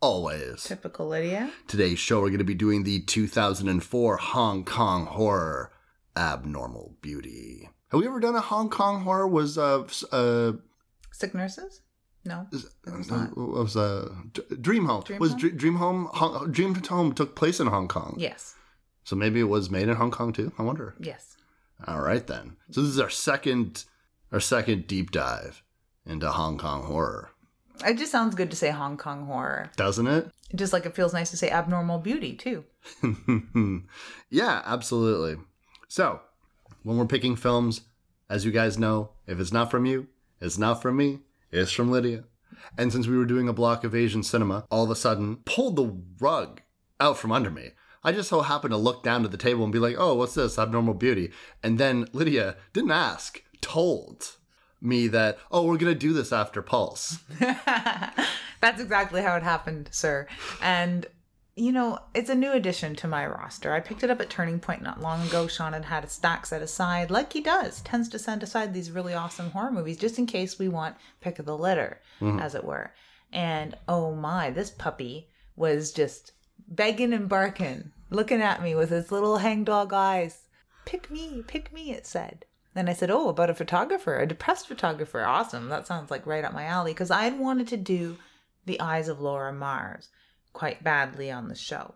always. Typical Lydia. Today's show, we're going to be doing the 2004 Hong Kong horror, Abnormal Beauty. Have we ever done a Hong Kong horror? Was uh, uh, Sick nurses? No. It was uh, not. was uh, Dream Home? Dream was Home? Dr- Dream Home? Hong- Dream Home took place in Hong Kong. Yes. So maybe it was made in Hong Kong too. I wonder. Yes. All right then. So this is our second, our second deep dive into Hong Kong horror, It just sounds good to say Hong Kong horror. doesn't it? Just like it feels nice to say abnormal beauty, too. yeah, absolutely. So, when we're picking films, as you guys know, if it's not from you, it's not from me, it's from Lydia. And since we were doing a block of Asian cinema, all of a sudden pulled the rug out from under me. I just so happened to look down to the table and be like, oh, what's this? Abnormal Beauty. And then Lydia didn't ask, told me that, oh, we're going to do this after Pulse. That's exactly how it happened, sir. And, you know, it's a new addition to my roster. I picked it up at Turning Point not long ago. Sean had had a stack set aside, like he does, tends to send aside these really awesome horror movies just in case we want pick of the litter, mm-hmm. as it were. And oh my, this puppy was just begging and barking, looking at me with his little hangdog eyes. Pick me, pick me, it said. Then I said, Oh, about a photographer, a depressed photographer. Awesome. That sounds like right up my alley. Because I'd wanted to do The Eyes of Laura Mars quite badly on the show.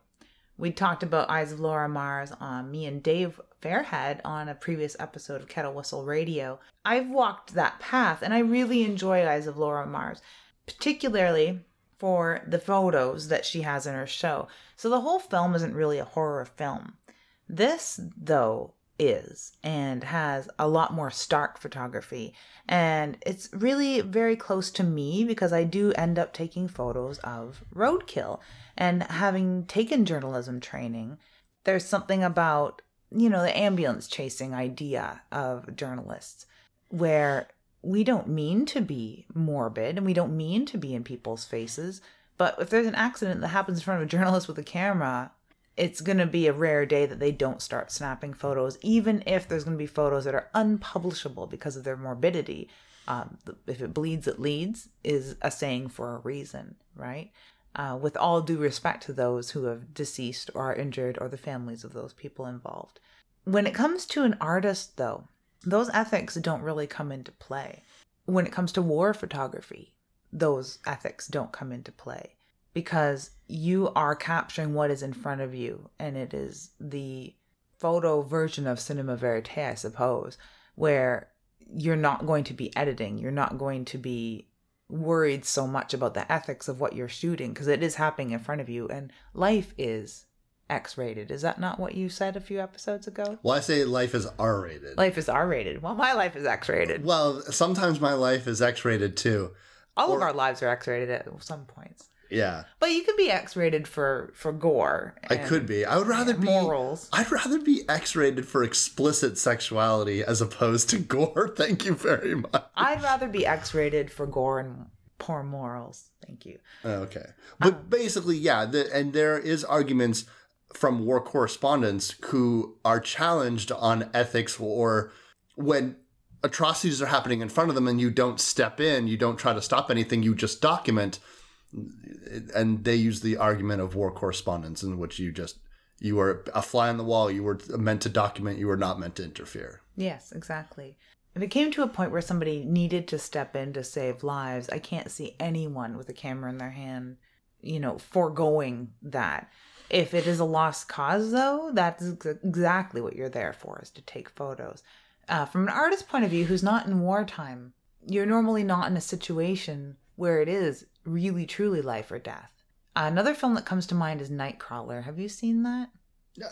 We talked about Eyes of Laura Mars on me and Dave Fairhead on a previous episode of Kettle Whistle Radio. I've walked that path and I really enjoy Eyes of Laura Mars, particularly for the photos that she has in her show. So the whole film isn't really a horror film. This, though, is and has a lot more stark photography. And it's really very close to me because I do end up taking photos of roadkill. And having taken journalism training, there's something about, you know, the ambulance chasing idea of journalists where we don't mean to be morbid and we don't mean to be in people's faces. But if there's an accident that happens in front of a journalist with a camera, it's going to be a rare day that they don't start snapping photos, even if there's going to be photos that are unpublishable because of their morbidity. Um, if it bleeds, it leads is a saying for a reason, right? Uh, with all due respect to those who have deceased or are injured or the families of those people involved. When it comes to an artist, though, those ethics don't really come into play. When it comes to war photography, those ethics don't come into play because you are capturing what is in front of you and it is the photo version of cinema verite i suppose where you're not going to be editing. You're not going to be worried so much about the ethics of what you're shooting because it is happening in front of you and life is x-rated. Is that not what you said a few episodes ago? Well, I say life is R rated. life is r-rated. Well my life is x-rated. Well, sometimes my life is X rated too. all of our lives are x-rated at some points Yeah. but you could be x-rated for for gore I could be. I would rather be morals. I'd rather be X-rated for explicit sexuality as opposed to gore. Thank you very much. I'd rather be X-rated for gore and poor morals. Thank you. Oh, okay, but um, basically, yeah, the, and there is arguments from war correspondents who are challenged on ethics or when atrocities are happening in front of them and you don't step in, you don't try to stop anything, you just document. And they use the argument of war correspondence in which you just you were a fly on the wall, you were meant to document, you were not meant to interfere. Yes, exactly. If it came to a point where somebody needed to step in to save lives, I can't see anyone with a camera in their hand, you know, foregoing that. If it is a lost cause, though, that's exactly what you're there for, is to take photos. Uh, from an artist's point of view who's not in wartime, you're normally not in a situation where it is really, truly life or death. Another film that comes to mind is Nightcrawler. Have you seen that?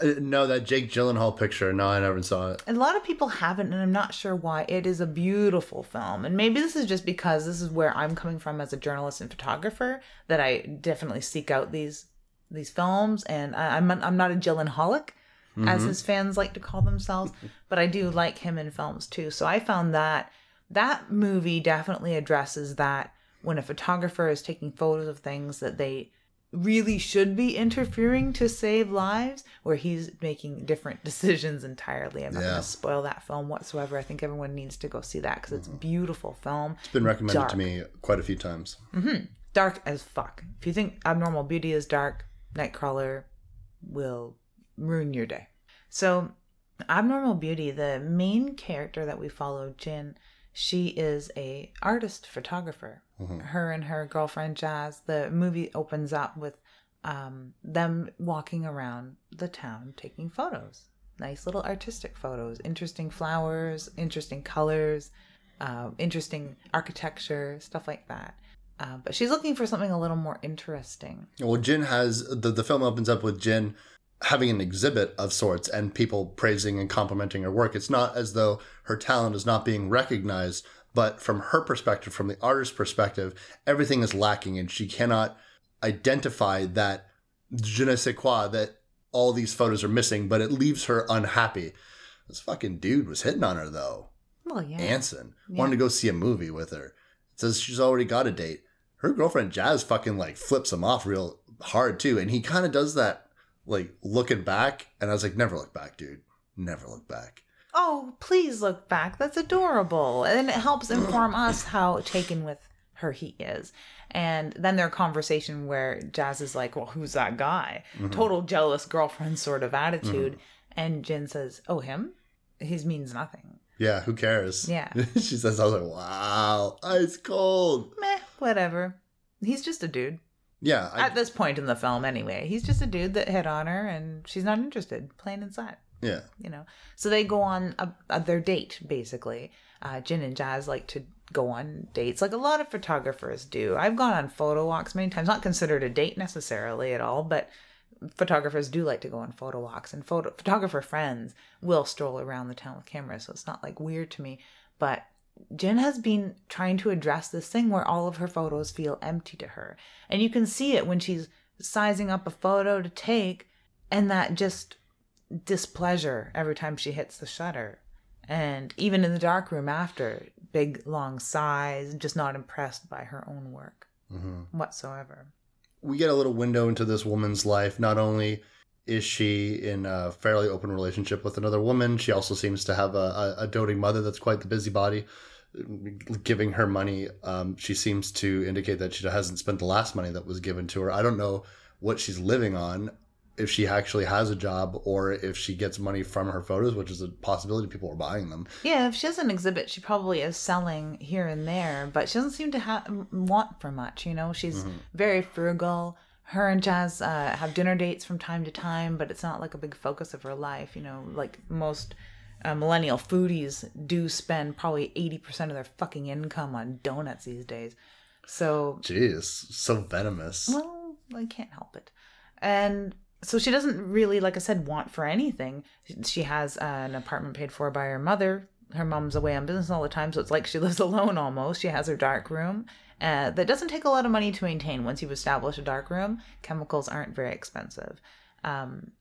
Uh, No, that Jake Gyllenhaal picture. No, I never saw it. A lot of people haven't, and I'm not sure why. It is a beautiful film. And maybe this is just because this is where I'm coming from as a journalist and photographer that I definitely seek out these these films, and I, I'm I'm not a Gyllenhaalic, as his fans like to call themselves, but I do like him in films too. So I found that that movie definitely addresses that when a photographer is taking photos of things that they really should be interfering to save lives where he's making different decisions entirely. I'm not Yeah. going to spoil that film whatsoever. I think everyone needs to go see that because it's a mm-hmm. beautiful film. It's been recommended Dark. to me quite a few times. Mm-hmm. dark as fuck. If you think abnormal beauty is dark nightcrawler will ruin your day. So abnormal beauty the main character that we follow jin she is a artist photographer. Her and her girlfriend jazz the movie opens up with um, them walking around the town taking photos. Nice little artistic photos. Interesting flowers interesting colors uh, interesting architecture stuff like that. Uh, but she's looking for something a little more interesting. Well, Jin has the the film opens up with Jin having an exhibit of sorts and people praising and complimenting her work. It's not as though her talent is not being recognized, but from her perspective, from the artist's perspective, everything is lacking and she cannot identify that je ne sais quoi that all these photos are missing, but it leaves her unhappy. This fucking dude was hitting on her though. well yeah Anson wanted to go see a movie with her. Says she's already got a date. Her girlfriend Jazz fucking like flips him off real hard too, and he kind of does that like looking back, and I was like, never look back, dude. Never look back. oh please look back. That's adorable. And it helps inform us how taken with her he is. And then their conversation where jazz is like well who's that guy? Mm-hmm. Total jealous girlfriend sort of attitude. Mm-hmm. And jin says oh him? His means nothing. Yeah, who cares? Yeah. she says, I was like, wow, ice cold. meh whatever. He's just a dude Yeah, I, at this point in the film anyway he's just a dude that hit on her and she's not interested plain and sad yeah. you know so they go on a, a, their date basically uh, Jin and Jazz like to go on dates like a lot of photographers do. I've gone on photo walks many times, not considered a date necessarily at all, but photographers do like to go on photo walks and photo photographer friends will stroll around the town with cameras, so it's not like weird to me. But Jen has been trying to address this thing where all of her photos feel empty to her. And you can see it when she's sizing up a photo to take and that just displeasure every time she hits the shutter. And even in the dark room after, big long sighs, just not impressed by her own work mm-hmm. whatsoever. we get a little window into this woman's life. Not only is she in a fairly open relationship with another woman, she also seems to have a, a, a doting mother that's quite the busybody, giving her money. Um, she seems to indicate that she hasn't spent the last money that was given to her. I don't know what she's living on. If she actually has a job or if she gets money from her photos, which is a possibility, people are buying them. Yeah, if she has an exhibit, she probably is selling here and there, but she doesn't seem to ha- want for much. You know, she's very frugal. Her and Jazz uh, have dinner dates from time to time, but it's not like a big focus of her life. You know, like most uh, millennial foodies do spend probably 80% of their fucking income on donuts these days. So Jeez, so venomous. well, I can't help it. And so she doesn't really, like I said, want for anything. She has an apartment paid for by her mother. Her mom's away on business all the time, so it's like she lives alone almost. She has her dark room. Uh, that doesn't take a lot of money to maintain. Once you've established a dark room, chemicals aren't very expensive. Um,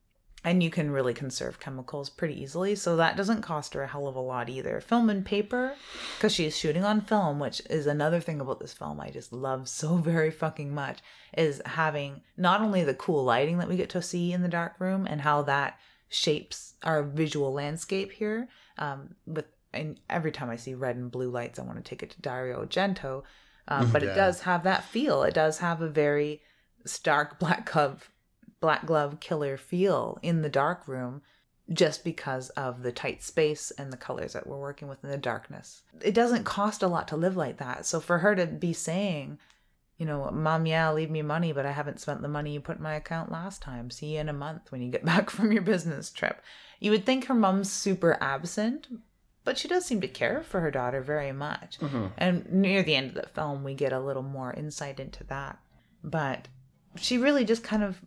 and you can really conserve chemicals pretty easily. So that doesn't cost her a hell of a lot either. Film and paper, because she's shooting on film, which is another thing about this film I just love so very fucking much, is having not only the cool lighting that we get to see in the dark room and how that shapes our visual landscape here. Um, with and every time I see red and blue lights, I want to take it to Dario Argento. Um, but Yeah. it does have that feel. It does have a very stark black glove black glove killer feel in the dark room just because of the tight space and the colors that we're working with in the darkness. It doesn't cost a lot to live like that. So for her to be saying, you know, mom, yeah, leave me money, but I haven't spent the money you put in my account last time. See you in a month when you get back from your business trip. You would think her mom's super absent, but she does seem to care for her daughter very much. Mm-hmm. And near the end of the film, we get a little more insight into that. But she really just kind of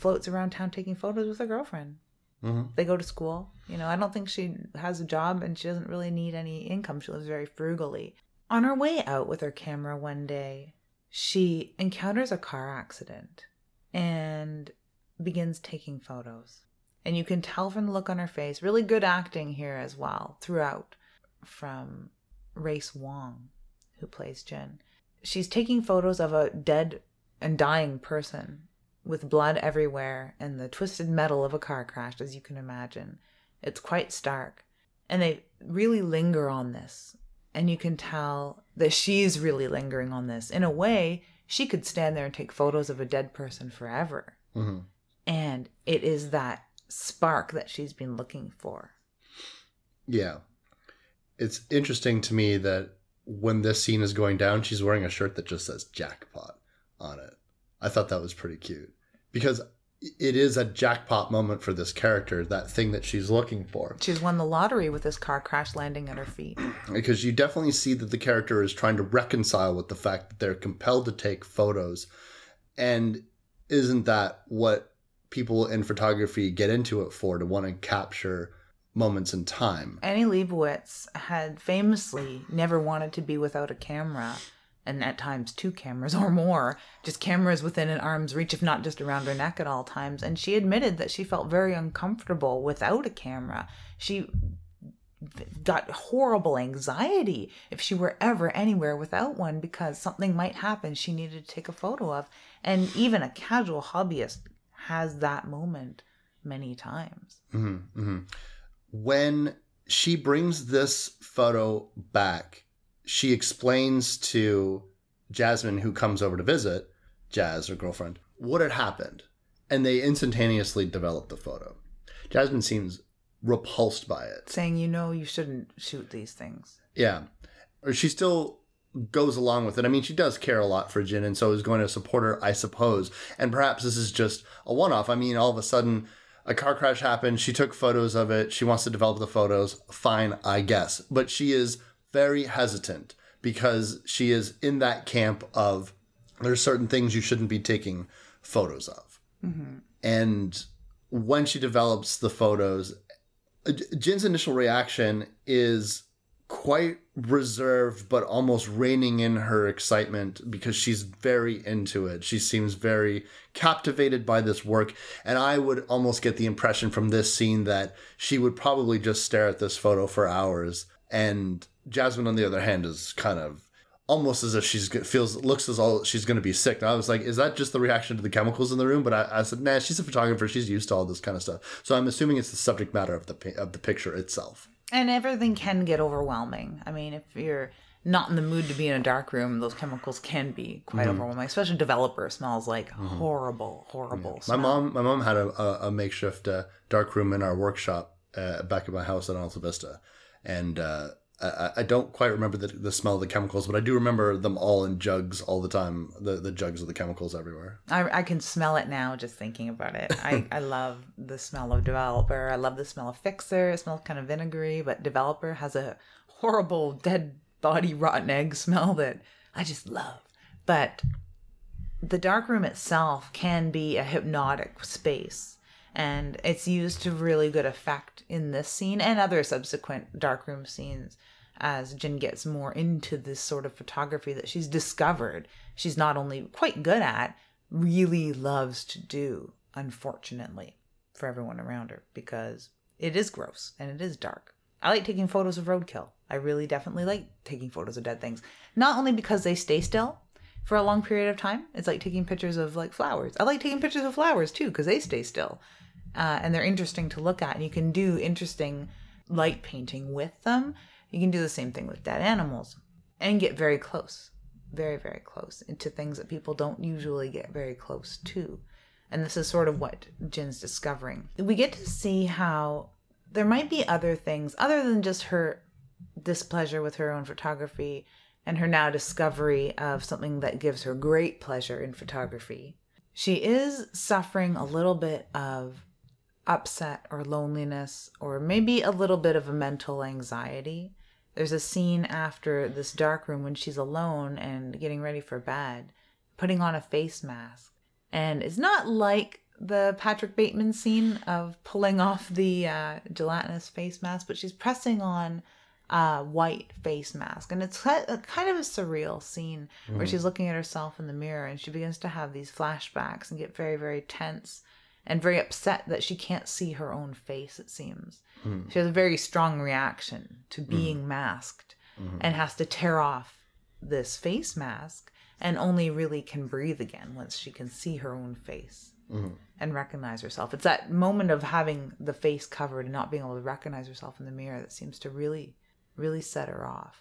floats around town taking photos with her girlfriend. Mhm. They go to school. You know, I don't think she has a job and she doesn't really need any income. She lives very frugally. On her way out with her camera one day, she encounters a car accident and begins taking photos. And you can tell from the look on her face, really good acting here as well throughout from Race Wong, who plays Jin. She's taking photos of a dead and dying person with blood everywhere and the twisted metal of a car crash, as you can imagine. It's quite stark. And they really linger on this. And you can tell that she's really lingering on this. In a way, she could stand there and take photos of a dead person forever. Mhm. And it is that spark that she's been looking for. Yeah. It's interesting to me that when this scene is going down, she's wearing a shirt that just says jackpot on it. I thought that was pretty cute because it is a jackpot moment for this character, that thing that she's looking for. She's won the lottery with this car crash landing at her feet. Because you definitely see that the character is trying to reconcile with the fact that they're compelled to take photos. And isn't that what people in photography get into it for to want to capture moments in time? Annie Leibovitz had famously never wanted to be without a camera, and at times two cameras or more, just cameras within an arm's reach, if not just around her neck at all times. And she admitted that she felt very uncomfortable without a camera. She got horrible anxiety if she were ever anywhere without one because something might happen she needed to take a photo of. And even a casual hobbyist has that moment many times. Mm-hmm, mm-hmm. when she brings this photo back, she explains to Jasmine, who comes over to visit, Jazz, her girlfriend, what had happened. And they instantaneously develop the photo. Jasmine seems repulsed by it. Saying, you know, you shouldn't shoot these things. Yeah. Or she still goes along with it. I mean, she does care a lot for Jin and so is going to support her, I suppose. And perhaps this is just a one off. I mean, all of a sudden, a car crash happened. She took photos of it. She wants to develop the photos. Fine, I guess. But she is very hesitant because she is in that camp of there's certain things you shouldn't be taking photos of. Mm-hmm. And when she develops the photos, Jin's initial reaction is quite reserved, but almost reining in her excitement because she's very into it. She seems very captivated by this work. And I would almost get the impression from this scene that she would probably just stare at this photo for hours. And Jasmine, on the other hand, is kind of almost as if she's feels looks as all she's going to be sick. And I was like, is that just the reaction to the chemicals in the room? But I, I said, nah, she's a photographer. She's used to all this kind of stuff. So I'm assuming it's the subject matter of the of the picture itself. And everything can get overwhelming. I mean, if you're not in the mood to be in a dark room, those chemicals can be quite overwhelming. Especially developer smells like horrible, horrible. My smell. mom, my mom had a, a, a makeshift uh, dark room in our workshop uh, back at my house in Alta Vista, and uh, I, I don't quite remember the, the smell of the chemicals, but I do remember them all in jugs all the time. The the jugs of the chemicals everywhere. I, I can smell it now just thinking about it. I, I love the smell of developer. I love the smell of fixer. It smells kind of vinegary, but developer has a horrible dead body rotten egg smell that I just love. But the dark room itself can be a hypnotic space and it's used to really good effect in this scene and other subsequent darkroom scenes as Jen gets more into this sort of photography that she's discovered she's not only quite good at, really loves to do, unfortunately, for everyone around her, because it is gross and it is dark. I like taking photos of roadkill. I really definitely like taking photos of dead things. Not only because they stay still for a long period of time, it's like taking pictures of like flowers. I like taking pictures of flowers too because they stay still uh, and they're interesting to look at. And you can do interesting light painting with them. You can do the same thing with dead animals and get very close, very, very close into things that people don't usually get very close to. And this is sort of what Jin's discovering. We get to see how there might be other things other than just her displeasure with her own photography and her now discovery of something that gives her great pleasure in photography. She is suffering a little bit of upset or loneliness, or maybe a little bit of a mental anxiety. There's a scene after this dark room when she's alone and getting ready for bed, putting on a face mask. And it's not like the Patrick Bateman scene of pulling off the uh, gelatinous face mask, but she's pressing on a white face mask. And it's kind of a surreal scene where she's looking at herself in the mirror and she begins to have these flashbacks and get very, very tense and very upset that she can't see her own face, it seems. Hmm. She has a very strong reaction to hmm. being masked hmm. and has to tear off this face mask and only really can breathe again once she can see her own face and recognize herself. It's that moment of having the face covered and not being able to recognize herself in the mirror that seems to really, really set her off.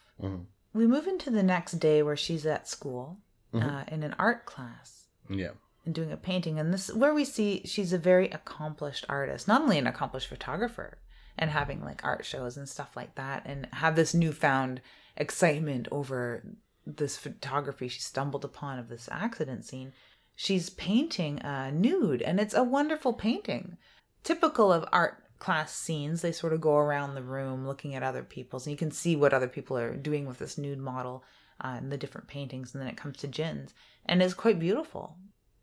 We move into the next day where she's at school mm-hmm. uh, in an art class Yeah. And doing a painting. And this is where we see she's a very accomplished artist, not only an accomplished photographer and having like art shows and stuff like that, and have this newfound excitement over this photography she stumbled upon of this accident scene. She's painting a nude, and it's a wonderful painting. Typical of art class scenes, they sort of go around the room looking at other people's, and you can see what other people are doing with this nude model uh, and the different paintings. And then it comes to Jin's, and it's quite beautiful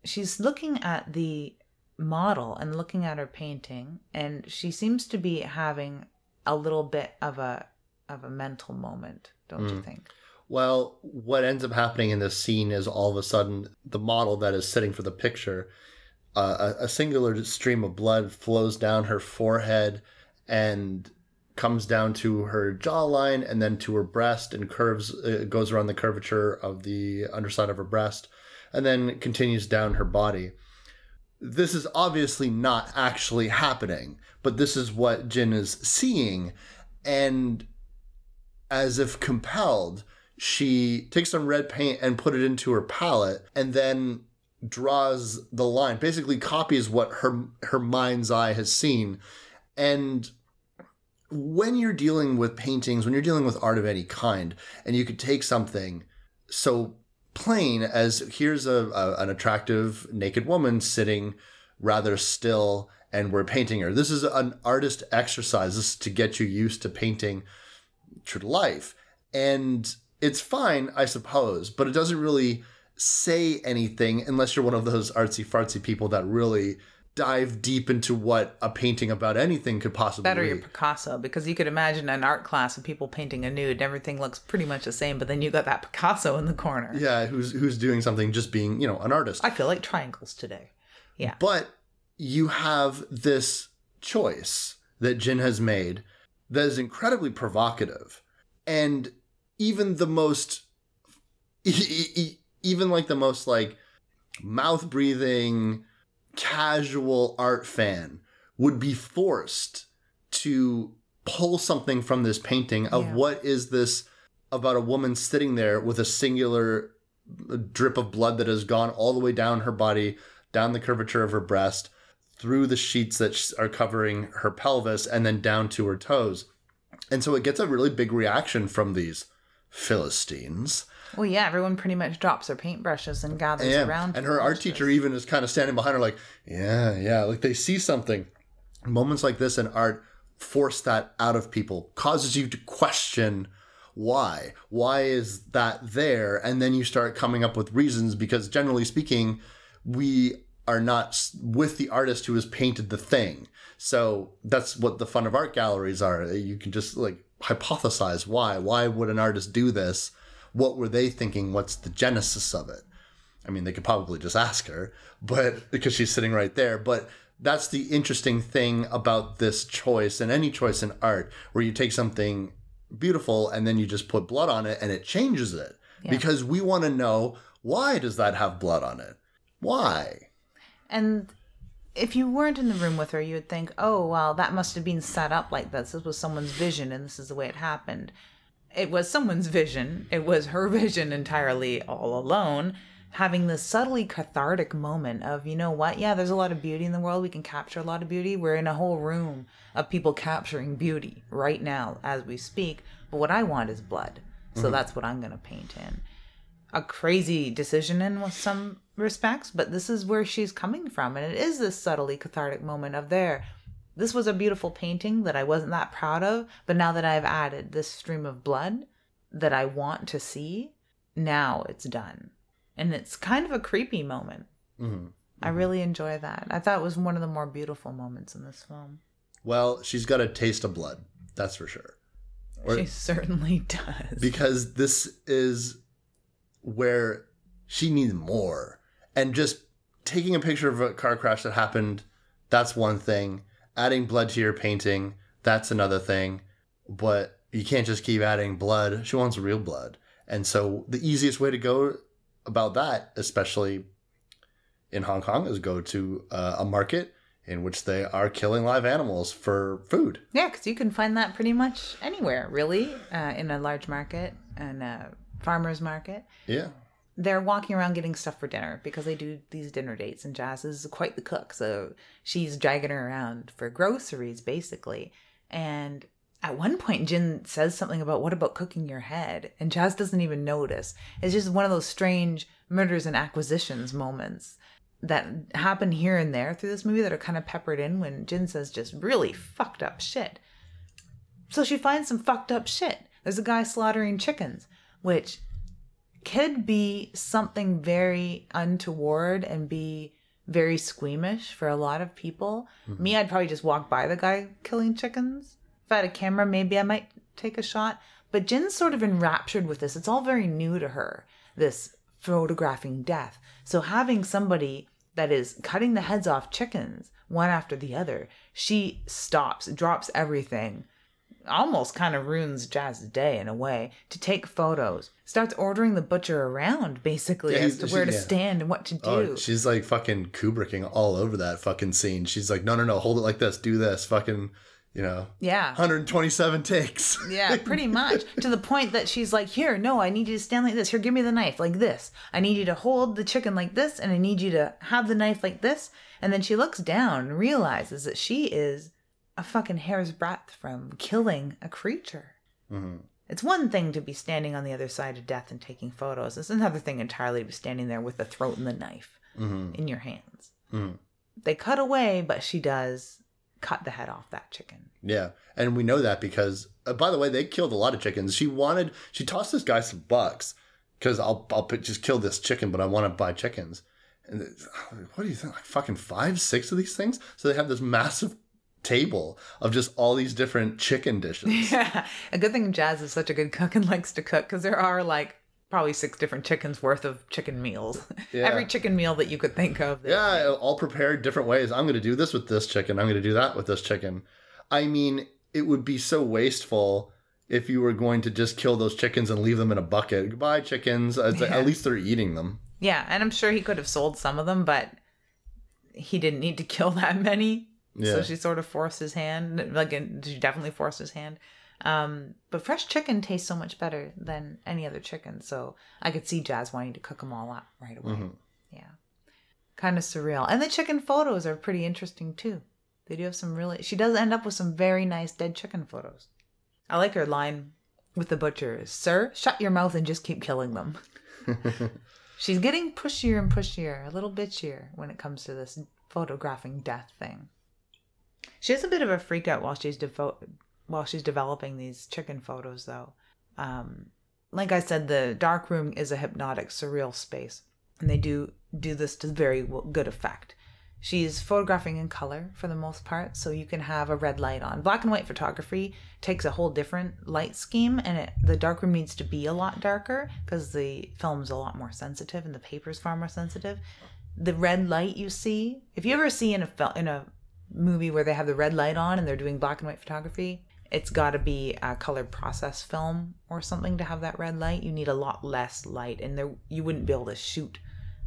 she's looking at the model and looking at her painting and she seems to be having a little bit of a of a mental moment don't you think? Well, what ends up happening in this scene is all of a sudden the model that is sitting for the picture, uh, a, a singular stream of blood flows down her forehead and comes down to her jawline and then to her breast and curves, uh, goes around the curvature of the underside of her breast and then continues down her body. This is obviously not actually happening, but this is what Jin is seeing. And as if compelled, she takes some red paint and put it into her palette and then draws the line, basically copies what her her mind's eye has seen. And when you're dealing with paintings, when you're dealing with art of any kind, and you could take something so plain as here's a, a an attractive naked woman sitting rather still and we're painting her. This is an artist exercise. This is to get you used to painting true to life. And it's fine, I suppose, but it doesn't really say anything unless you're one of those artsy fartsy people that really dive deep into what a painting about anything could possibly be. better be. your picasso because you could imagine an art class of people painting a nude and everything looks pretty much the same but then you got that picasso in the corner yeah, who's who's doing something just being, you know, an artist. i feel like triangles today yeah But you have this choice that Jin has made that is incredibly provocative. And even the most, even like the most like mouth breathing, casual art fan would be forced to pull something from this painting of Yeah. what is this about a woman sitting there with a singular drip of blood that has gone all the way down her body, down the curvature of her breast, through the sheets that are covering her pelvis, and then down to her toes. And so it gets a really big reaction from these Philistines. Well yeah everyone pretty much drops their paintbrushes and gathers Yeah. around And her art teacher even is kind of standing behind her, like, yeah, yeah, like they see something. Moments like this in art force that out of people, causes you to question why. Why is that there? And then you start coming up with reasons because, generally speaking, we are not with the artist who has painted the thing. So that's what the fun of art galleries are. You can just like hypothesize why. Why would an artist do this? What were they thinking? What's the genesis of it? I mean, they could probably just ask her, but because she's sitting right there. But that's the interesting thing about this choice and any choice in art, where you take something beautiful and then you just put blood on it and it changes it. Because we want to know why does that have blood on it? Why? And if you weren't in the room with her, you would think, oh, well, that must have been set up like this. This was someone's vision, and this is the way it happened. It was someone's vision. It was her vision entirely all alone, having this subtly cathartic moment of, you know what? Yeah, there's a lot of beauty in the world. We can capture a lot of beauty. We're in a whole room of people capturing beauty right now as we speak. But what I want is blood. So mm-hmm. that's what I'm going to paint in a crazy decision in some respects, but this is where she's coming from. And it is this subtly cathartic moment of there. This was a beautiful painting that I wasn't that proud of, but now that I've added this stream of blood that I want to see, now it's done. And it's kind of a creepy moment. Mhm. I really enjoy that. I thought it was one of the more beautiful moments in this film. Well, she's got a taste of blood. That's for sure. Or- she certainly does. because this is where she needs more. And just taking a picture of a car crash that happened, that's one thing. Adding blood to your painting, that's another thing. But you can't just keep adding blood. She wants real blood. And so the easiest way to go about that, especially in Hong Kong, is go to uh, a market in which they are killing live animals for food. Yeah, because you can find that pretty much anywhere, really, uh, in a large market and a farmer's market. Yeah. They're walking around getting stuff for dinner because they do these dinner dates, and Jazz is quite the cook. So she's dragging her around for groceries, basically. And at one point, Jin says something about, What about cooking your head? And Jazz doesn't even notice. It's just one of those strange murders and acquisitions moments that happen here and there through this movie that are kind of peppered in when Jin says just really fucked up shit. So she finds some fucked up shit. There's a guy slaughtering chickens, which could be something very untoward and be very squeamish for a lot of people. Mm-hmm. Me, I'd probably just walk by the guy killing chickens. If I had a camera, maybe I might take a shot. But Jin's sort of enraptured with this. It's all very new to her, this photographing death. So having somebody that is cutting the heads off chickens one after the other, she stops, drops everything, almost kind of ruins Jazz's day in a way to take photos. Starts ordering the butcher around basically Yeah, as to where to yeah. stand and what to oh, do. Oh, she's like fucking Kubricking all over that fucking scene. She's like, no, no, no, hold it like this, do this, fucking, you know, yeah. 127 takes. Yeah, pretty much. to the point that she's like, Here, no, I need you to stand like this. Here, give me the knife like this. I need you to hold the chicken like this, and I need you to have the knife like this. And then she looks down and realizes that she is a fucking hair's breadth from killing a creature. Mhm. It's one thing to be standing on the other side of death and taking photos. It's another thing entirely to be standing there with the throat and the knife Mhm. in your hands. Mhm. They cut away, but she does cut the head off that chicken. Yeah, and we know that because, uh, by the way, they killed a lot of chickens. She wanted, she tossed this guy some bucks because I'll, I'll just kill this chicken, but I want to buy chickens. And what do you think? Like fucking five, six of these things? So they have this massive table of just all these different chicken dishes. Yeah, a good thing Jazz is such a good cook and likes to cook because there are like probably six different chickens worth of chicken meals. Yeah. Every chicken meal that you could think of. Yeah, all prepared different ways. I'm going to do this with this chicken. I'm going to do that with this chicken. I mean, it would be so wasteful if you were going to just kill those chickens and leave them in a bucket. Goodbye, chickens. It's like, At least they're eating them. Yeah, and I'm sure he could have sold some of them, but he didn't need to kill that many. So she sort of forced his hand. Like, she definitely forced his hand. Um, but fresh chicken tastes so much better than any other chicken. So I could see Jazz wanting to cook them all up right away. Mhm. Yeah. Kind of surreal. And the chicken photos are pretty interesting too. They do have some really. She does end up with some very nice dead chicken photos. I like her line with the butcher Sir, shut your mouth and just keep killing them. She's getting pushier and pushier, a little bitchier when it comes to this photographing death thing. She has a bit of a freak out while she's devo- while she's developing these chicken photos, though. Um, like I said, the dark room is a hypnotic, surreal space, and they do do this to very good effect. She's photographing in color for the most part, so you can have a red light on. Black and white photography takes a whole different light scheme, and it, the darkroom needs to be a lot darker because the film's a lot more sensitive and the paper's far more sensitive. The red light you see, if you ever see in a in a movie where they have the red light on and they're doing black and white photography, it's got to be a colored process film or something to have that red light. You need a lot less light, and there you wouldn't be able to shoot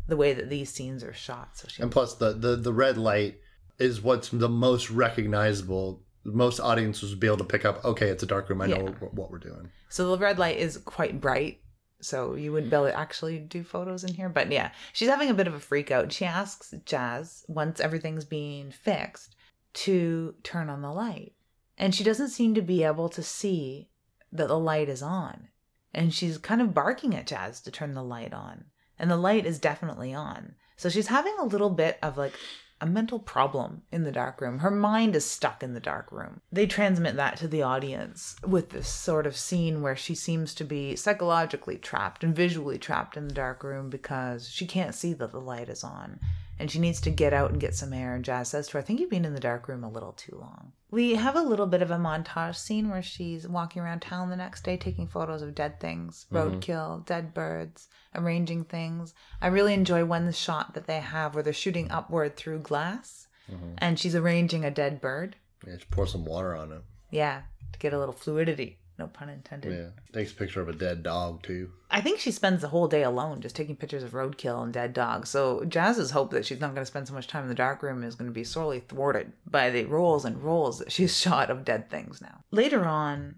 the way that these scenes are shot. So she And plus, the, the, the red light is what's the most recognizable. Most audiences would be able to pick up, okay, it's a dark room. I know Yeah. what we're doing. So the red light is quite bright, so you wouldn't be able to actually do photos in here. But yeah, she's having a bit of a freak out. She asks Jazz, once everything's being fixed, to turn on the light. And she doesn't seem to be able to see that the light is on. And she's kind of barking at Jazz to turn the light on. And the light is definitely on. So she's having a little bit of like a mental problem in the dark room. Her mind is stuck in the dark room. They transmit that to the audience with this sort of scene where she seems to be psychologically trapped and visually trapped in the dark room because she can't see that the light is on. and she needs to get out and get some air. And Jazz says to her, I think you've been in the dark room a little too long. We have a little bit of a montage scene where she's walking around town the next day taking photos of dead things, roadkill, mm-hmm. dead birds, arranging things. I really enjoy one shot that they have where they're shooting upward through glass mm-hmm. and she's arranging a dead bird. Yeah, just pour some water on it. Yeah, to get a little fluidity. No pun intended. Yeah. Takes a picture of a dead dog too. I think she spends the whole day alone just taking pictures of roadkill and dead dogs. So Jazz's hope that she's not going to spend so much time in the dark room is going to be sorely thwarted by the rolls and rolls that she's shot of dead things now. Later on,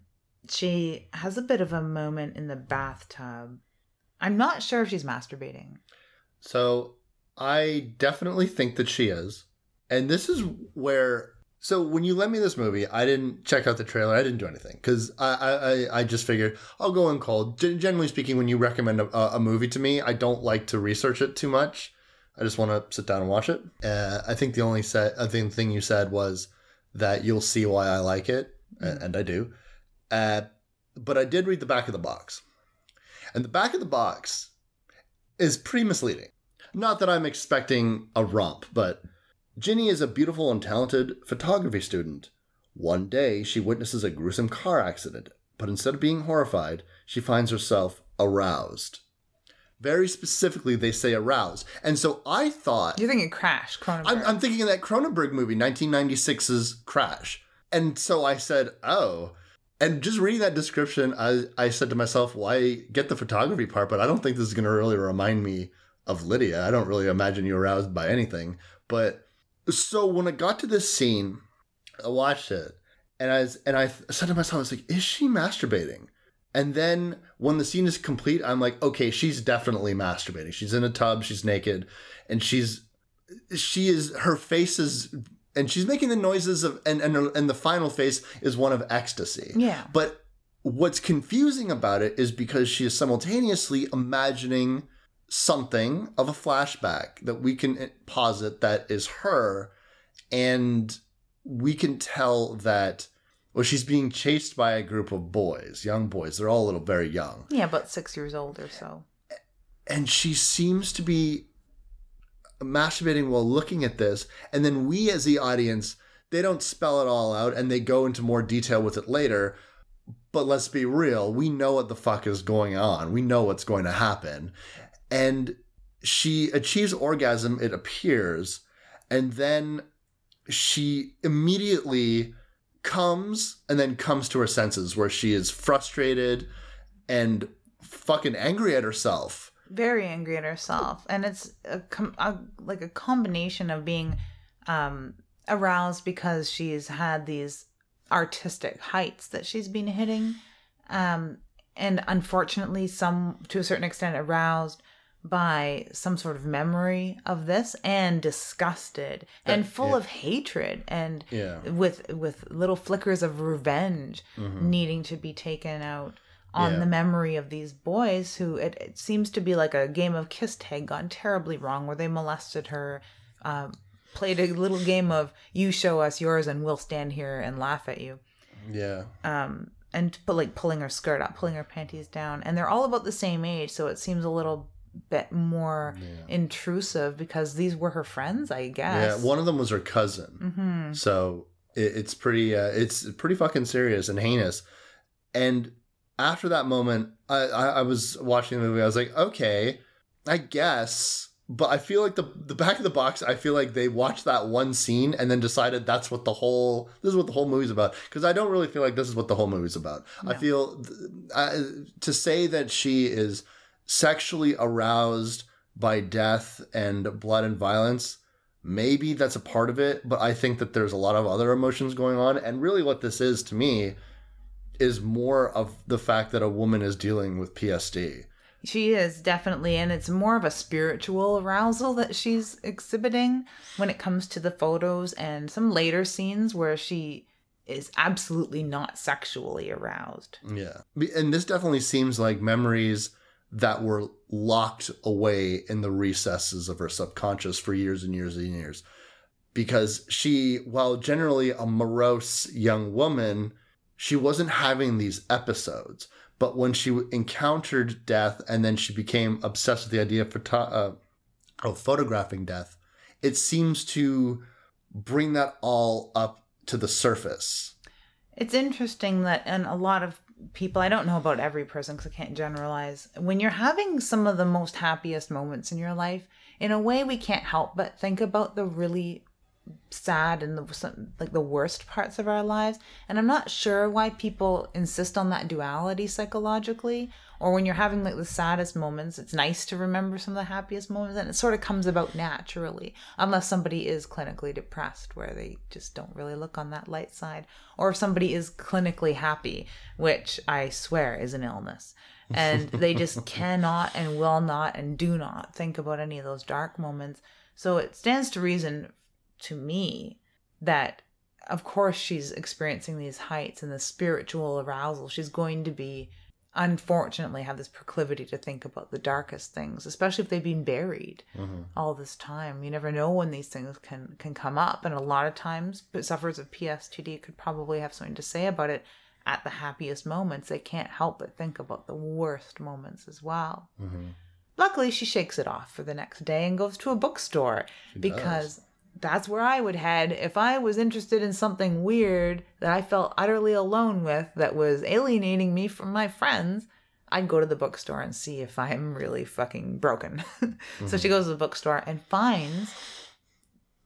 she has a bit of a moment in the bathtub. I'm not sure if she's masturbating. So I definitely think that she is. And this is where so when you lent me this movie, I didn't check out the trailer. I didn't do anything because I, I I just figured I'll go and call. Gen- Generally speaking, when you recommend a, a movie to me, I don't like to research it too much. I just want to sit down and watch it. Uh, I think the only set, I think the thing you said was that you'll see why I like it, a- and I do. Uh, but I did read the back of the box, and the back of the box is pretty misleading. Not that I'm expecting a romp, but Ginny is a beautiful and talented photography student. One day, she witnesses a gruesome car accident, but instead of being horrified, she finds herself aroused. Very specifically, they say aroused. And so I thought. You're thinking Crash, Cronenberg. I'm, I'm thinking of that Cronenberg movie, 1996's Crash. And so I said, oh. And just reading that description, I, I said to myself, well, get the photography part, but I don't think this is going to really remind me of Lydia. I don't really imagine you aroused by anything. But so when I got to this scene, I watched it, and I, was, and I said to myself, I was like, is she masturbating? And then when the scene is complete, I'm like, okay, she's definitely masturbating. She's in a tub, she's naked, and she's she is her face is and she's making the noises of and and and the final face is one of ecstasy. Yeah. But what's confusing about it is because she is simultaneously imagining something of a flashback that we can posit that is her and we can tell that well she's being chased by a group of boys young boys they're all a little very young yeah, about six years old or so. and she seems to be masturbating while looking at this and then we as the audience they don't spell it all out and they go into more detail with it later. But let's be real we know what the fuck is going on. We know what's going to happen. And she achieves orgasm it appears and then she immediately comes and then comes to her senses where she is frustrated and fucking angry at herself very angry at herself and it's a, com- a like a combination of being um aroused because she's had these artistic heights that she's been hitting um and unfortunately some to a certain extent aroused by some sort of memory of this and disgusted and full yeah. of hatred and Yeah. with with little flickers of revenge needing to be taken out on Yeah. the memory of these boys who it, it seems to be like a game of kiss tag gone terribly wrong where they molested her um, played a little game of you show us yours and we'll stand here and laugh at you yeah um, and but like pulling her skirt up pulling her panties down and they're all about the same age so it seems a little bit more intrusive because these were her friends i guess Yeah, one of them was her cousin. Mm-hmm. So it, it's pretty, uh, it's pretty fucking serious and heinous. And after that moment, I, I, I was watching the movie. I was like, okay, I guess. But I feel like the the back of the box. I feel like they watched that one scene and then decided that's what the whole this is what the whole movie's about. Because I don't really feel like this is what the whole movie's about. I feel I, to say that she is sexually aroused by death and blood and violence maybe that's a part of it but i think that there's a lot of other emotions going on and really what this is to me is more of the fact that a woman is dealing with PTSD She is definitely, and it's more of a spiritual arousal that she's exhibiting when it comes to the photos and some later scenes where she is absolutely not sexually aroused. yeah. And this definitely seems like memories that were locked away in the recesses of her subconscious for years and years and years. Because she while generally a morose young woman she wasn't having these episodes but when she encountered death and then she became obsessed with the idea of, photo- uh, of photographing death it seems to bring that all up to the surface. It's interesting that, and a lot of people, I don't know about every person because I can't generalize, when you're having some of the most happiest moments in your life, in a way, we can't help but think about the really sad and the some, like the worst parts of our lives. And i'm not sure why people insist on that duality psychologically or when you're having like the saddest moments it's nice to remember some of the happiest moments and it sort of comes about naturally unless somebody is clinically depressed where they just don't really look on that light side or if somebody is clinically happy which i swear is an illness. And they just cannot and will not and do not think about any of those dark moments. So it stands to reason to me that of course she's experiencing these heights and the spiritual arousal. She's going to be unfortunately have this proclivity to think about the darkest things especially if they've been buried mm-hmm. all this time. You never know when these things can can come up and a lot of times sufferers of PTSD could probably have something to say about it at the happiest moments. They can't help but think about the worst moments as well. Mm-hmm. Luckily she shakes it off for the next day and goes to a bookstore because that's where I would head if I was interested in something weird that I felt utterly alone with that was alienating me from my friends. I'd go to the bookstore and see if I'm really fucking broken. so she mm-hmm. goes to the bookstore and finds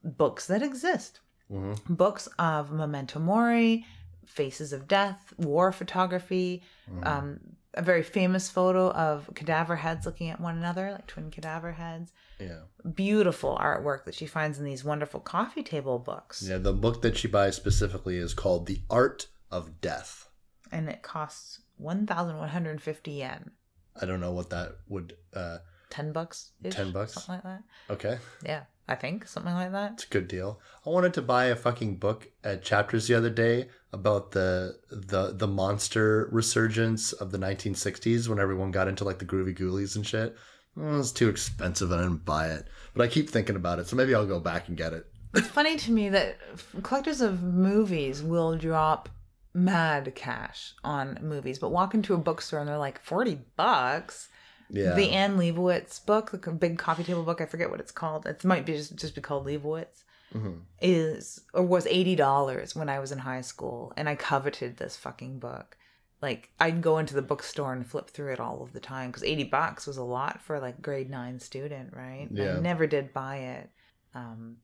books that exist. Mm-hmm. Books of Memento Mori, Faces of Death, war photography, mm-hmm. um, a very famous photo of cadaver heads looking at one another, like twin cadaver heads Yeah. beautiful artwork that she finds in these wonderful coffee table books. Yeah, the book that she buys specifically is called The Art of Death. And it costs 1,150 yen. I don't know what that would uh 10 bucks? 10 bucks? Something like that. okay. Yeah, I think. Something like that. It's a good deal. I wanted to buy a fucking book at Chapters the other day about the the the monster resurgence of the 1960s when everyone got into like the groovy ghoulies and shit. It was too expensive and I didn't buy it. But I keep thinking about it, so maybe I'll go back and get it. It's funny to me that collectors of movies will drop mad cash on movies, but walk into a bookstore and they're like, 40 bucks? Yeah. The Anne Leibovitz book, the big coffee table book, I forget what it's called. It might be just, just be called Leibovitz. Mm-hmm. Is or was eighty dollars when I was in high school, and I coveted this fucking book. Like I'd go into the bookstore and flip through it all of the time because eighty bucks was a lot for like grade nine student, right? Yeah. I never did buy it. Um,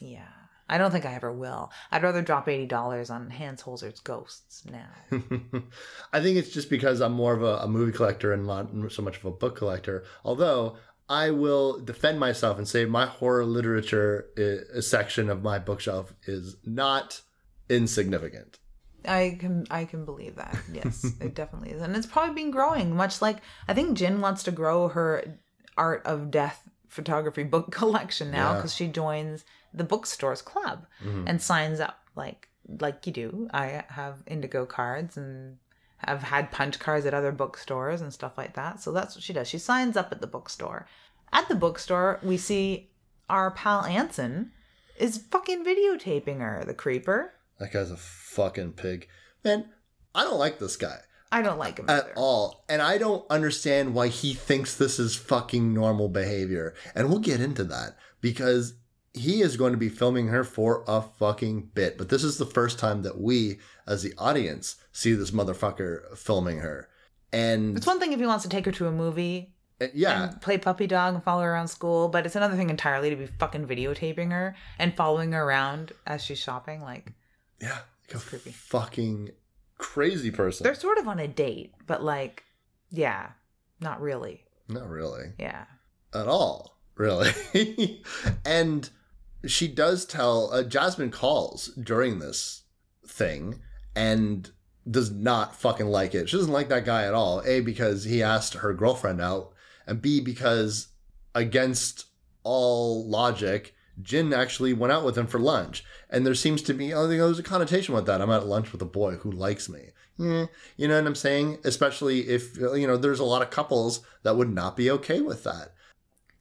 yeah, I don't think I ever will. I'd rather drop eighty dollars on Hans Holzer's Ghosts now. I think it's just because I'm more of a, a movie collector and not so much of a book collector. Although I will defend myself and say my horror literature i section of my bookshelf is not insignificant. I can I can believe that. Yes, it definitely is, and it's probably been growing. Much like I think Jin wants to grow her art of death photography book collection now Yeah. because she joins the bookstores club mm-hmm. and signs up like like you do. I have Indigo cards and have had punch cards at other bookstores and stuff like that. So that's what she does. She signs up at the bookstore. At the bookstore, we see our pal Anson is fucking videotaping her, the creeper. That guy's a fucking pig. Man, I don't like this guy I don't like him at either. all. And I don't understand why he thinks this is fucking normal behavior. And we'll get into that because he is going to be filming her for a fucking bit. But this is the first time that we, as the audience, see this motherfucker filming her. And It's one thing if he wants to take her to a movie uh, yeah, play puppy dog and follow her around school, but it's another thing entirely to be fucking videotaping her and following her around as she's shopping. Like yeah, like a creepy. fucking crazy person. they're sort of on a date, but like, yeah, not really. Not really. Yeah. at all, really. and she does tell uh, Jasmine calls during this thing and does not fucking like it. She doesn't like that guy at all. A because he asked her girlfriend out, and B because against all logic, Jin actually went out with him for lunch. And there seems to be, oh, there's a connotation with that. I'm at lunch with a boy who likes me. Eh, you know what I'm saying? Especially if, you know, there's a lot of couples that would not be okay with that.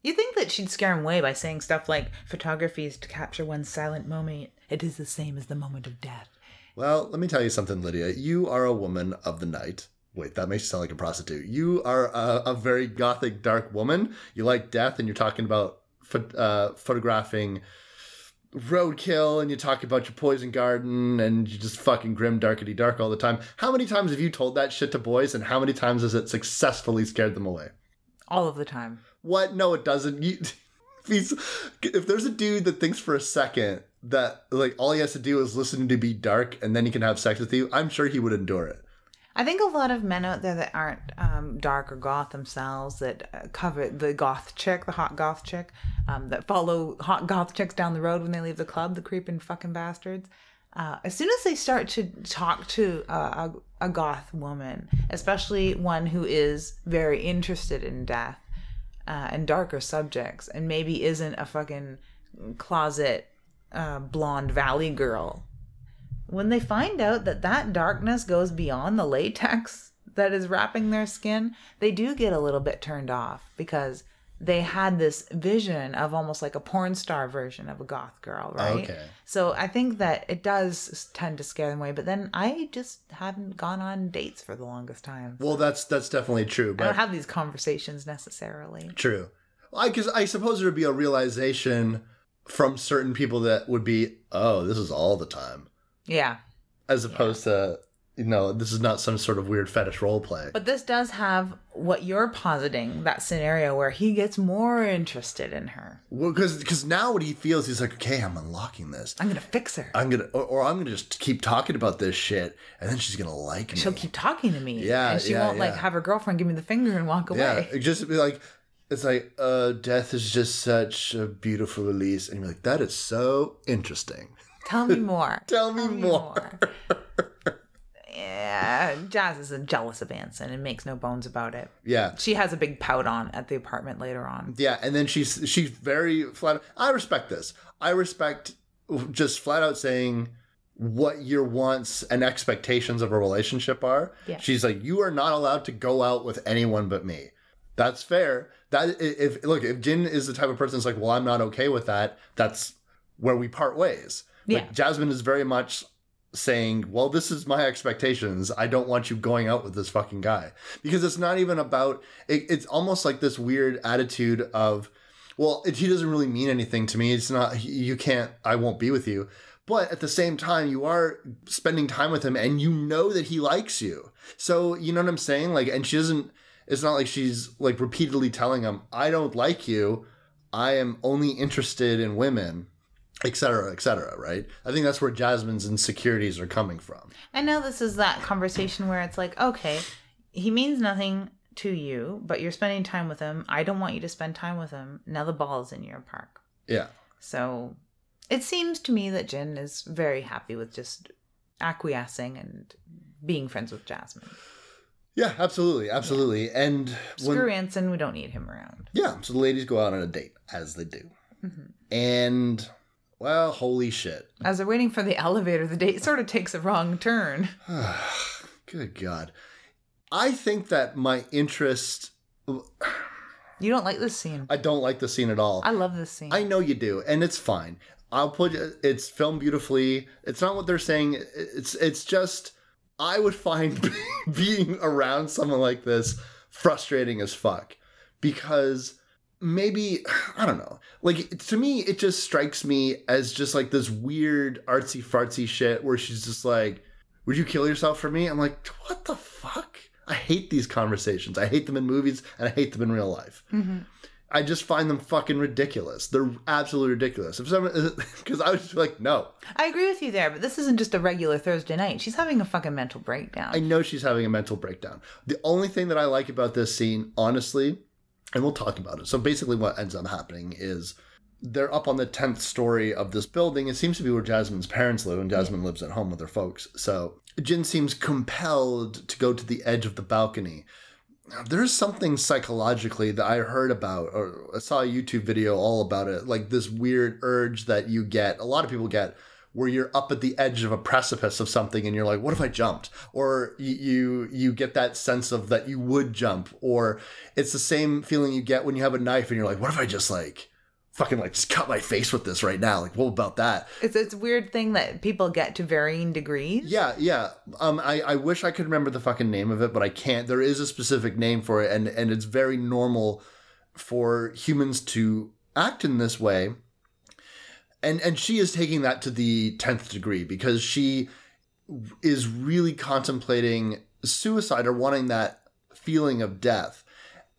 You think that she'd scare him away by saying stuff like, photography is to capture one silent moment. It is the same as the moment of death. Well, let me tell you something, Lydia. You are a woman of the night. Wait, that makes you sound like a prostitute. You are a, a very gothic, dark woman. You like death, and you're talking about pho- uh, photographing roadkill and you talk about your poison garden and you're just fucking grim darkety dark all the time. How many times have you told that shit to boys and how many times has it successfully scared them away? All of the time. What? No, it doesn't. You, if, he's, if there's a dude that thinks for a second that like all he has to do is listen to be dark and then he can have sex with you, I'm sure he would endure it. I think a lot of men out there that aren't um, dark or goth themselves, that uh, cover the goth chick, the hot goth chick, um, that follow hot goth chicks down the road when they leave the club, the creeping fucking bastards. Uh, as soon as they start to talk to a, a, a goth woman, especially one who is very interested in death uh, and darker subjects, and maybe isn't a fucking closet uh, blonde valley girl, when they find out that that darkness goes beyond the latex that is wrapping their skin, they do get a little bit turned off because they had this vision of almost like a porn star version of a goth girl, right? Okay. So I think that it does tend to scare them away, but then I just haven't gone on dates for the longest time. Well, that's that's definitely true, But I don't have these conversations necessarily. True. I because I suppose there would be a realization from certain people that would be, oh, this is all the time, Yeah. as opposed to you know this is not some sort of weird fetish role play. But this does have what you're positing that scenario where he gets more interested in her. Well, because because now what he feels, he's like, okay, I'm unlocking this. I'm gonna fix her. I'm gonna, or, or I'm gonna just keep talking about this shit, and then she's gonna like me. She'll keep talking to me. Yeah, And she yeah, won't like have her girlfriend give me the finger and walk yeah, away. it just be like, it's like, uh, death is just such a beautiful release, and you're like, that is so interesting. Tell me more. Tell me more. yeah, Jazz is jealous of Anson and makes no bones about it. Yeah, She has a big pout on at the apartment later on. Yeah, and then she's she's very flat. I respect this. I respect just flat out saying what your wants and expectations of a relationship are. Yeah. She's like, you are not allowed to go out with anyone but me. That's fair. That if look, if Jin is the type of person that's like, well, I'm not okay with that. That's where we part ways. Like, Yeah. Jasmine is very much saying, well, this is my expectations. I don't want you going out with this fucking guy because it's not even about. It, it's almost like this weird attitude of, well, it, he doesn't really mean anything to me. It's not. You can't. I won't be with you. But at the same time, you are spending time with him, and you know that he likes you. So you know what I'm saying? Like, and she doesn't. It's not like she's like repeatedly telling him, "I don't like you. I am only interested in women." Et cetera, et cetera, right? I think that's where Jasmine's insecurities are coming from. I know this is that conversation where it's like, okay, he means nothing to you, but you're spending time with him. I don't want you to spend time with him. Now the ball is in your park. Yeah. So it seems to me that Jin is very happy with just acquiescing and being friends with Jasmine. Yeah, absolutely, absolutely. And when, Screw Anson, we don't need him around. Yeah, so the ladies go out on a date, as they do. Mm-hmm. And, well, holy shit. As they're waiting for the elevator, the date sort of takes a wrong turn. Good God. I think that my interest, You don't like this scene. I don't like the scene at all. I love this scene. I know you do, and it's fine. I'll put it's filmed beautifully. It's not what they're saying. It's it's just I would find being around someone like this frustrating as fuck because maybe I don't know. Like to me, it just strikes me as just like this weird artsy fartsy shit where she's just like, "Would you kill yourself for me?" I'm like, "What the fuck." I hate these conversations. I hate them in movies and I hate them in real life. Mm-hmm. I just find them fucking ridiculous. They're absolutely ridiculous. If someone, because I be like, no, I agree with you there, but this isn't just a regular Thursday night. She's having a fucking mental breakdown. I know she's having a mental breakdown. The only thing that I like about this scene, honestly, and we'll talk about it. So basically, what ends up happening is they're up on the 10th story of this building. It seems to be where Jasmine's parents live, and Jasmine lives at home with her folks. So Jin seems compelled to go to the edge of the balcony. Now, there's something psychologically that I heard about, or I saw a YouTube video all about it, like this weird urge that you get, a lot of people get, where you're up at the edge of a precipice of something and you're like, what if I jumped? Or you, you get that sense of that you would jump, or it's the same feeling you get when you have a knife and you're like, what if I just like fucking like just cut my face with this right now? Like, what about that? It's it's a weird thing that people get to varying degrees. Yeah, yeah. Um, I, I wish I could remember the fucking name of it, but I can't. There is a specific name for it, and and it's very normal for humans to act in this way and and she is taking that to the 10th degree because she is really contemplating suicide or wanting that feeling of death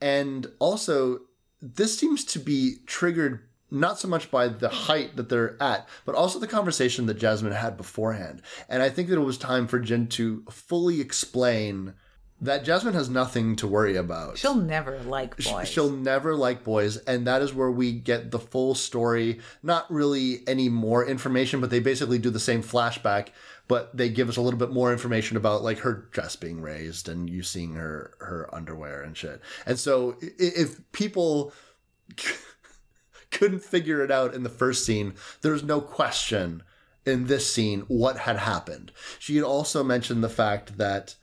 and also this seems to be triggered not so much by the height that they're at, but also the conversation that Jasmine had beforehand. And I think that it was time for Jin to fully explain that Jasmine has nothing to worry about. She'll never like boys. She'll never like boys, and that is where we get the full story. Not really any more information, but they basically do the same flashback, but they give us a little bit more information about like her dress being raised and you seeing her her underwear and shit. And so if people couldn't figure it out in the first scene, there's no question in this scene what had happened. She had also mentioned the fact that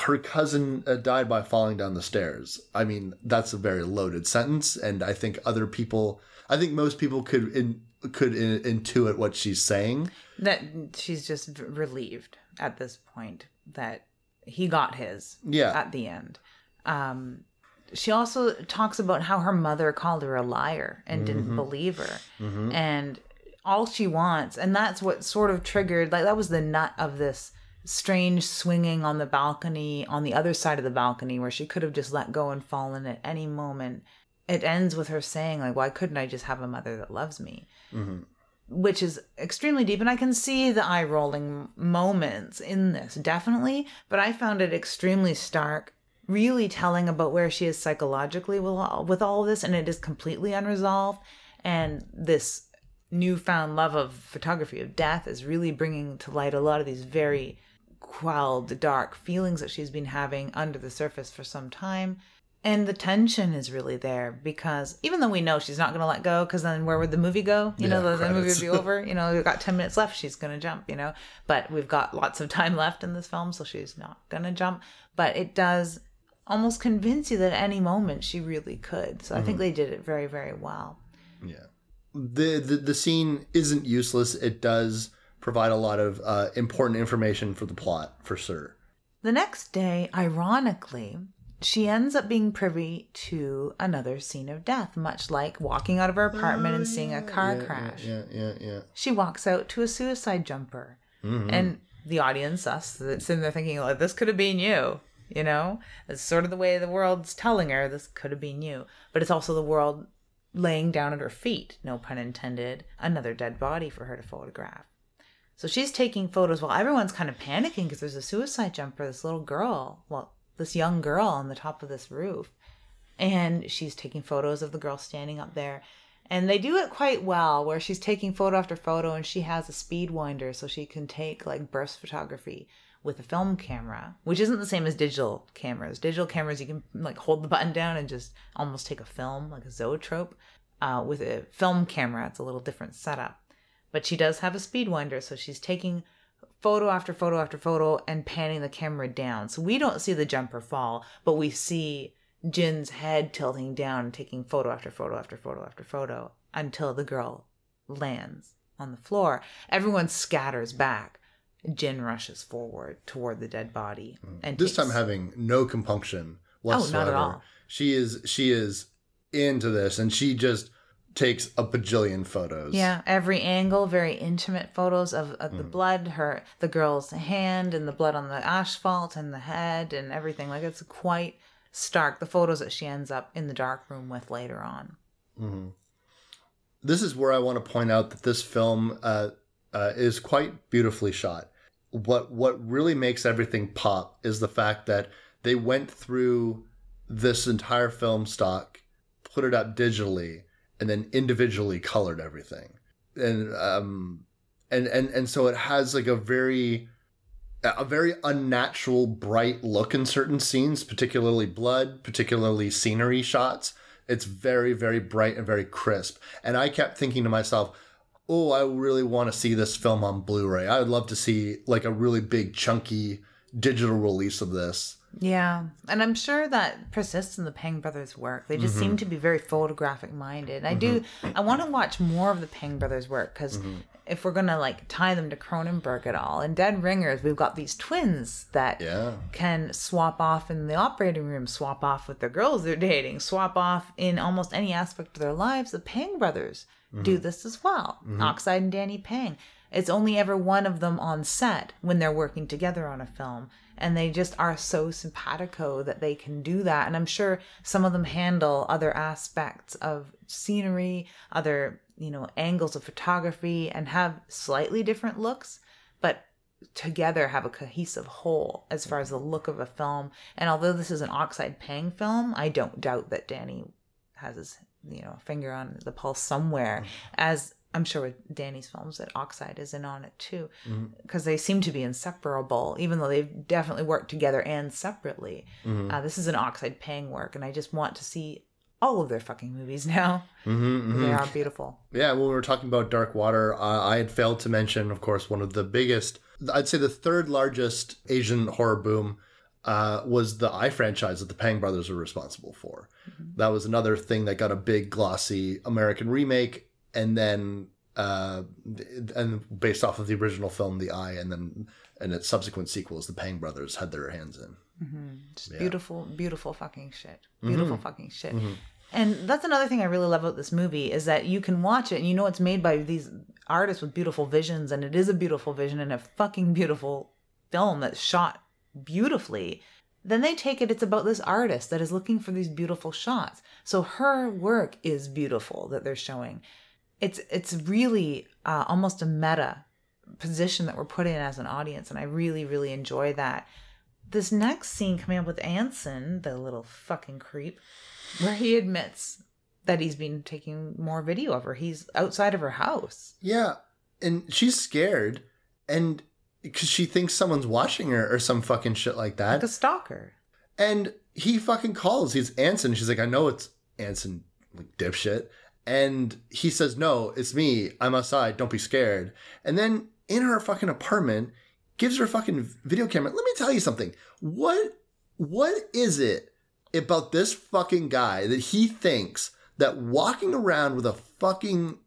her cousin uh, died by falling down the stairs. I mean, that's a very loaded sentence, and I think other people, I think most people could in, could in, intuit what she's saying. that she's just relieved at this point that he got his Yeah. at the end. Um, she also talks about how her mother called her a liar and didn't believe her, and all she wants, and that's what sort of triggered. Like that was the nut of this strange swinging on the balcony on the other side of the balcony where she could have just let go and fallen at any moment. It ends with her saying, like, why couldn't I just have a mother that loves me? Mm-hmm. which is extremely deep and i can see the eye rolling moments in this definitely but i found it extremely stark really telling about where she is psychologically with all, with all of this and it is completely unresolved and this newfound love of photography of death is really bringing to light a lot of these very quelled dark feelings that she's been having under the surface for some time and the tension is really there because even though we know she's not going to let go, because then where would the movie go? You know, the, the movie would be over. You know, we've got 10 minutes left. She's going to jump, you know, but we've got lots of time left in this film, so she's not going to jump. But it does almost convince you that at any moment she really could. So I think mm-hmm. they did it very, very well. Yeah. The, the the scene isn't useless. It does provide a lot of uh, important information for the plot, for sure. The next day, ironically, she ends up being privy to another scene of death, much like walking out of her apartment and seeing a car crash. Yeah, yeah, yeah. she walks out to a suicide jumper. And the audience, us, that's sitting there thinking, like, this could have been you. You know? It's sort of the way the world's telling her this could have been you. But it's also the world laying down at her feet, no pun intended, another dead body for her to photograph. So she's taking photos while everyone's kind of panicking because there's a suicide jumper, this little girl, well, this young girl on the top of this roof. And she's taking photos of the girl standing up there. And they do it quite well, where she's taking photo after photo and she has a speed winder so she can take like burst photography with a film camera, which isn't the same as digital cameras. Digital cameras, you can like hold the button down and just almost take a film, like a zoetrope. Uh, with a film camera, it's a little different setup. But she does have a speed winder, so she's taking photo after photo after photo and panning the camera down. So we don't see the jumper fall, but we see Jin's head tilting down and taking photo after photo after photo after photo until the girl lands on the floor. Everyone scatters back. Jin rushes forward toward the dead body mm. and This takes- time having no compunction Oh, not at whatsoever. all. She is she is into this and she just takes a bajillion photos. Yeah, every angle, very intimate photos of, of the blood, her the girl's hand and the blood on the asphalt and the head and everything. Like it's quite stark. The photos that she ends up in the dark room with later on. This is where I want to point out that this film uh, uh, is quite beautifully shot. What what really makes everything pop is the fact that they went through this entire film stock, put it up digitally, and then individually colored everything. And um and and and so it has like a very a very unnatural bright look in certain scenes, particularly blood, particularly scenery shots. It's very very bright and very crisp. And I kept thinking to myself, "Oh, I really want to see this film on Blu-ray. I would love to see like a really big chunky digital release of this." Yeah, and I'm sure that persists in the Pang brothers' work. They just seem mm-hmm. to be very photographic minded. I do. Mm-hmm. I want to watch more of the Pang brothers' work because mm-hmm. if we're gonna like tie them to Cronenberg at all, in Dead Ringers, we've got these twins that Yeah. can swap off in the operating room, swap off with the girls they're dating, swap off in almost any aspect of their lives. The Pang brothers do this as well. Oxide and Danny Pang. It's only ever one of them on set when they're working together on a film. And they just are so simpatico that they can do that. And I'm sure some of them handle other aspects of scenery, other, you know, angles of photography and have slightly different looks. But together have a cohesive whole as far as the look of a film. And although this is an Oxide Pang film, I don't doubt that Danny has his you know finger on the pulse somewhere, mm-hmm. as I'm sure with Danny's films that Oxide is in on it too, because they seem to be inseparable, even though they've definitely worked together and separately. Uh, this is an Oxide Pang work, and Eye just want to see all of their fucking movies now. Mm-hmm, They are beautiful. Yeah, when we were talking about Dark Water, uh, I had failed to mention, of course, one of the biggest, I'd say the third largest Asian horror boom uh, was the I franchise that the Pang brothers were responsible for. That was another thing that got a big, glossy American remake, and then uh, and based off of the original film, The Eye, and then and its subsequent sequels, the Pang brothers had their hands in. Mm-hmm. Just beautiful, beautiful fucking shit. Beautiful mm-hmm. fucking shit. Mm-hmm. And that's another thing I really love about this movie is that you can watch it and you know it's made by these artists with beautiful visions and it is a beautiful vision and a fucking beautiful film that's shot beautifully. Then they take it, it's about this artist that is looking for these beautiful shots. So her work is beautiful that they're showing. It's it's really uh, almost a meta position that we're put in as an audience, and I really, really enjoy that this next scene coming up with Anson, the little fucking creep, where he admits that he's been taking more video of her. He's outside of her house. Yeah, and she's scared, and because she thinks someone's watching her or some fucking shit like that. Like a stalker. And he fucking calls. He's Anson. She's like, I know it's Anson, like dipshit. And he says, No, it's me. I'm outside. Don't be scared. And then in her fucking apartment, gives her a fucking video camera. Let me tell you something. What what is it about this fucking guy that he thinks that walking around with a fucking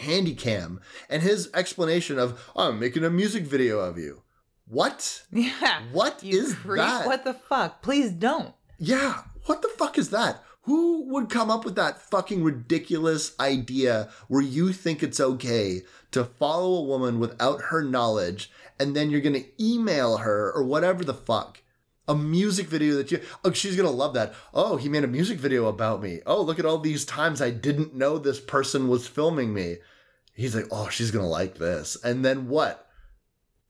handy cam and his explanation of I'm making a music video of you. What? Yeah. What is creep. that? What the fuck? Please don't. Yeah, what the fuck is that? Who would come up with that fucking ridiculous idea where you think it's okay to follow a woman without her knowledge and then you're gonna email her or whatever the fuck? A music video that you, oh, she's gonna love that. Oh, he made a music video about me. Oh, look at all these times I didn't know this person was filming me. He's like, oh, she's gonna like this. And then what?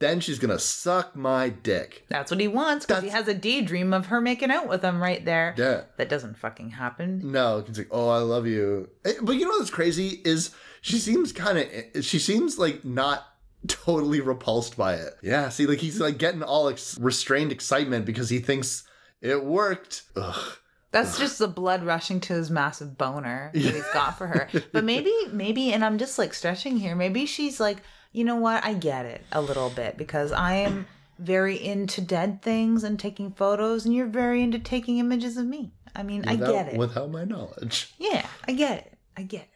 Then she's gonna suck my dick. That's what he wants because he has a daydream of her making out with him right there. Yeah. That doesn't fucking happen. No, it's like, oh, I love you. Eh, But you know what's crazy is she seems kind of, she seems like not totally repulsed by it. Yeah, see, like he's like getting all ex- restrained excitement because he thinks it worked. Ugh. That's just the blood rushing to his massive boner that he's got for her. But maybe, maybe, and I'm just like stretching here. Maybe she's like, you know what? I get it a little bit because I am very into dead things and taking photos, and you're very into taking images of me. I mean, I get it. Without my knowledge. yeah, I get it. I get it.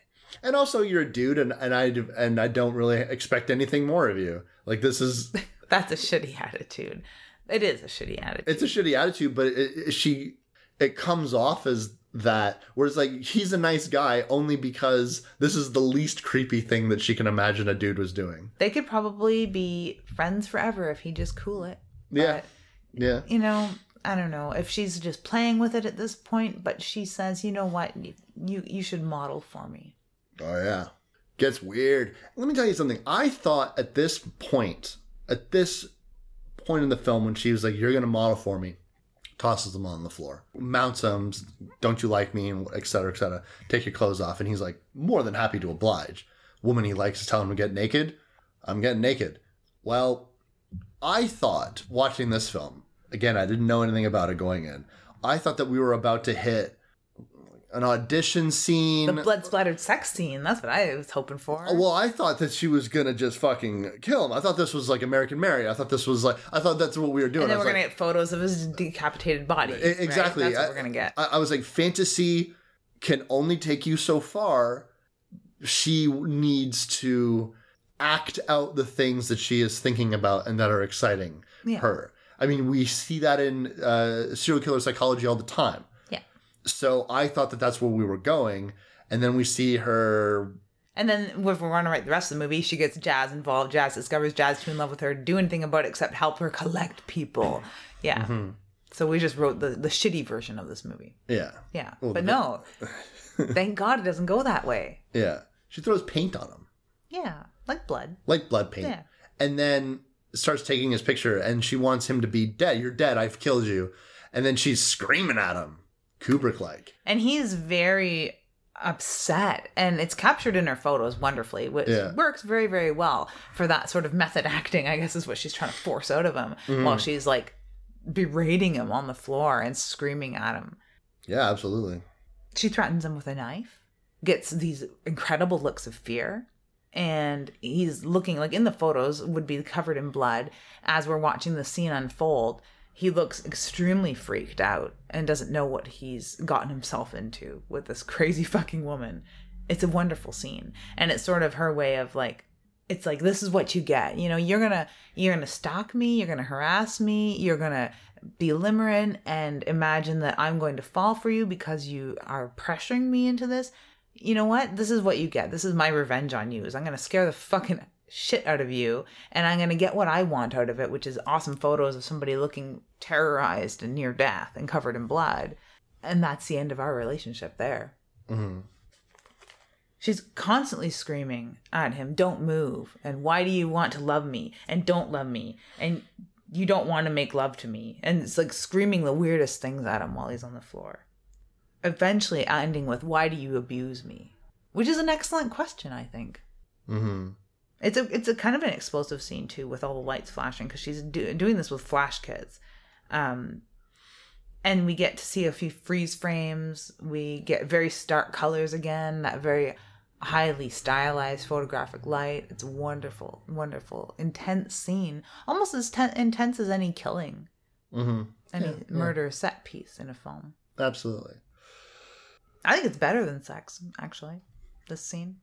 And also, you're a dude, and, and I and I don't really expect anything more of you. Like this is, That's a shitty attitude. It is a shitty attitude. it's a shitty attitude, but it, it- she, it comes off as that. Whereas like he's a nice guy only because this is the least creepy thing that she can imagine a dude was doing. they could probably be friends forever if he just cool it. Yeah. But, Yeah. you know, I don't know if she's just playing with it at this point, but she says, you know what, you you should model for me. Oh yeah. Gets weird. Let me tell you something. I thought at this point, at this point in the film when she was like, You're gonna model for me, tosses them on the floor. Mounts them, don't you like me, and et cetera, et cetera. Take your clothes off. And he's like, more than happy to oblige. Woman he likes is telling him to get naked. I'm getting naked. Well, I thought watching this film, again, I didn't know anything about it going in. I thought that we were about to hit an audition scene. The blood splattered sex scene. That's what I was hoping for. Well, I thought that she was gonna just fucking kill him. I thought this was like American Mary. I thought this was like I thought that's what we were doing. and then we're was gonna get photos of his decapitated body. E- right? exactly. That's what I- we're gonna get. I, I was like, fantasy can only take you so far. She needs to act out the things that she is thinking about and that are exciting Yeah. her. I mean, we see that in uh, serial killer psychology all the time. So I thought that that's where we were going, and then we see her. And then if we're going to write the rest of the movie, she gets Jazz involved. Jazz discovers Jazz too in love with her, do anything about it except help her collect people. Yeah. Mm-hmm. So we just wrote the, the shitty version of this movie. Yeah, Yeah. Well, but no. Thank God it doesn't go that way. yeah. She throws paint on him, Yeah. Like blood. like blood paint, Yeah. and then starts taking his picture. And she wants him to be dead. You're dead. I've killed you. And then she's screaming at him, Kubrick like. And he's very upset. And it's captured in her photos wonderfully, which Yeah. works very, very well for that sort of method acting, I guess is what she's trying to force out of him Mm-hmm. while she's like berating him on the floor and screaming at him. Yeah, absolutely. she threatens him with a knife gets these incredible looks of fear and he's looking like in the photos would be covered in blood as we're watching the scene unfold he looks extremely freaked out and doesn't know what he's gotten himself into with this crazy fucking woman. It's a wonderful scene. And it's sort of her way of like it's like this is what you get. You know you're gonna you're gonna stalk me you're gonna harass me you're gonna be limerent and imagine that i'm going to fall for you because you are pressuring me into this. You know what? This is what you get. This is my revenge on you is i'm gonna scare the fucking shit out of you and i'm gonna get what i want out of it which is awesome photos of somebody looking terrorized and near death and covered in blood and that's the end of our relationship there hmm She's constantly screaming at him, Don't move. And why do you want to love me? And don't love me. And you don't want to make love to me. And it's like screaming the weirdest things at him while he's on the floor. Eventually ending with, Why do you abuse me? Which is an excellent question, I think. hmm It's a it's a kind of an explosive scene too, with all the lights flashing because she's do, doing this with flash kits, um, and we get to see a few freeze frames. We get very stark colors again. That very highly stylized photographic light. It's wonderful, wonderful, intense scene, almost as ten- intense as any killing, hmm any Yeah, yeah. murder set piece in a film. Absolutely. I think it's better than Sex, actually, this scene.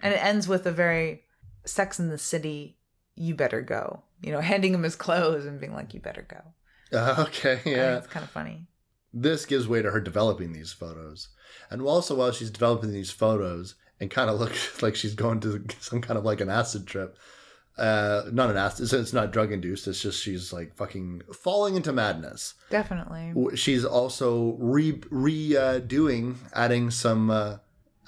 And it ends with a very Sex in the City, you better go. You know, handing him his clothes and being like, you better go. Uh, okay, yeah. it's kind of funny. This gives way to her developing these photos. And also, while she's developing these photos and kind of looks like she's going to some kind of like an acid trip, uh, not an acid, it's not drug induced, it's just she's like fucking falling into madness. Definitely. She's also re redoing, adding some, uh,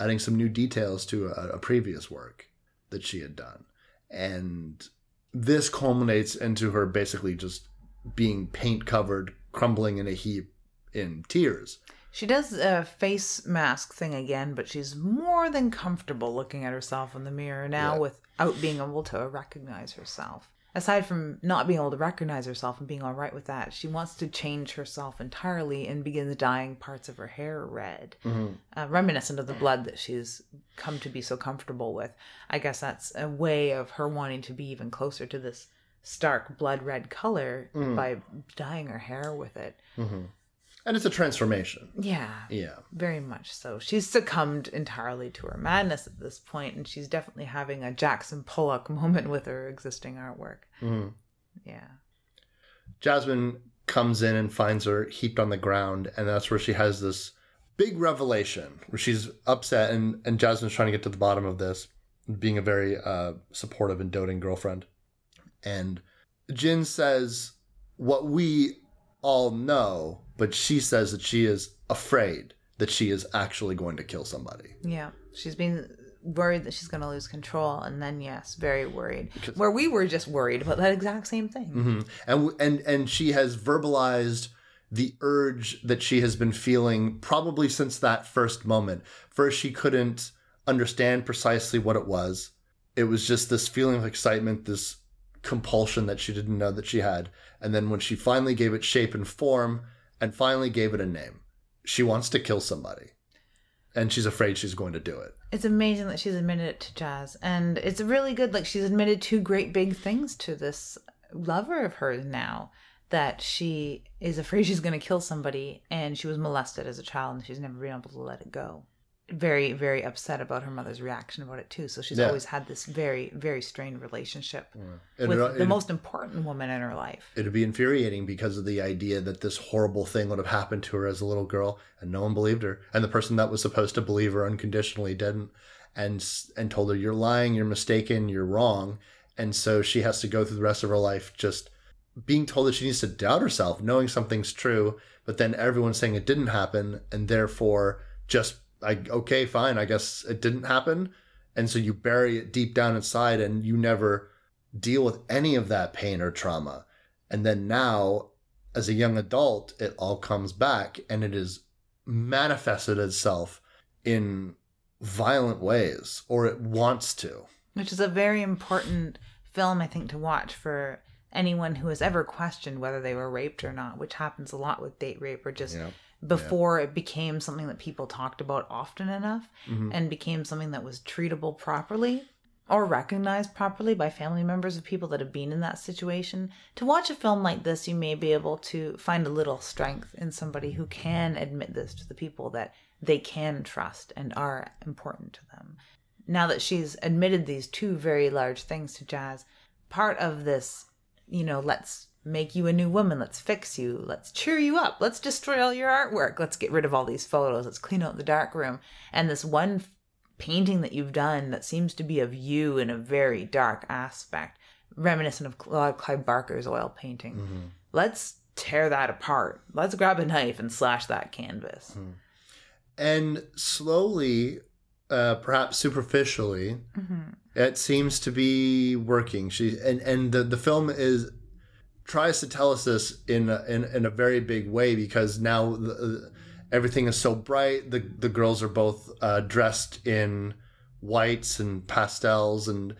adding some new details to a, a previous work that she had done. And this culminates into her basically just being paint covered, crumbling in a heap in tears. She does a face mask thing again, but she's more than comfortable looking at herself in the mirror now Yeah. without being able to recognize herself. Aside from not being able to recognize herself and being all right with that, she wants to change herself entirely and begins dyeing parts of her hair red, mm-hmm. uh, reminiscent of the blood that she's come to be so comfortable with. I guess that's a way of her wanting to be even closer to this stark blood red color mm. by dyeing her hair with it. Mm-hmm. And it's a transformation. Yeah. Yeah. Very much so. She's succumbed entirely to her madness at this point, and she's definitely having a Jackson Pollock moment with her existing artwork. Mhm. Yeah. Jasmine comes in and finds her heaped on the ground, and that's where she has this big revelation where she's upset, and, and Jasmine's trying to get to the bottom of this, being a very uh, supportive and doting girlfriend. And Jin says what we all know, but she says that she is afraid that she is actually going to kill somebody. Yeah. She's been worried that she's going to lose control, and then, yes, very worried. Where we were just worried about that exact same thing. hmm And and and she has verbalized the urge that she has been feeling probably since that first moment. First, she couldn't understand precisely what it was. It was just this feeling of excitement, this compulsion that she didn't know that she had. And then when she finally gave it shape and form, and finally gave it a name, she wants to kill somebody. and she's afraid she's going to do it. It's amazing that she's admitted it to Jazz, and it's really good. Like she's admitted two great big things to this lover of hers now. That she is afraid she's going to kill somebody, and she was molested as a child, and she's never been able to let it go. Very, very upset about her mother's reaction about it too. So she's Yeah. always had this very, very strained relationship And with it- the most important woman in her life. It'd be infuriating because of the idea that this horrible thing would have happened to her as a little girl, and no one believed her, and the person that was supposed to believe her unconditionally didn't, and and told her you're lying, you're mistaken, you're wrong, and so she has to go through the rest of her life just being told that she needs to doubt herself, knowing something's true, but then everyone's saying it didn't happen, and therefore just like okay, fine, I guess it didn't happen, and so you bury it deep down inside, and you never deal with any of that pain or trauma. And then now, as a young adult, it all comes back and it is manifested itself in violent ways, or it wants to. which is a very important film i think to watch for anyone who has ever questioned whether they were raped or not which happens a lot with date rape or just Yeah. Before it became something that people talked about often enough Mhm. and became something that was treatable properly or recognized properly by family members of people that have been in that situation. To watch a film like this you may be able to find a little strength in somebody who can admit this to the people that they can trust and are important to them. Now that she's admitted these two very large things to Jazz, part of this, you know, let's make you a new woman, let's fix you, let's cheer you up, let's destroy all your artwork, let's get rid of all these photos, let's clean out the dark room. And this one painting that you've done that seems to be of you in a very dark aspect, reminiscent of Claude Clive Barker's oil painting. Mm-hmm. Let's tear that apart. Let's grab a knife and slash that canvas. Mm-hmm. And slowly, uh, perhaps superficially, mm-hmm. it seems to be working. She and and the, the film is tries to tell us this in a, in in a very big way because now the, everything is so bright. The the girls are both uh, dressed in whites and pastels and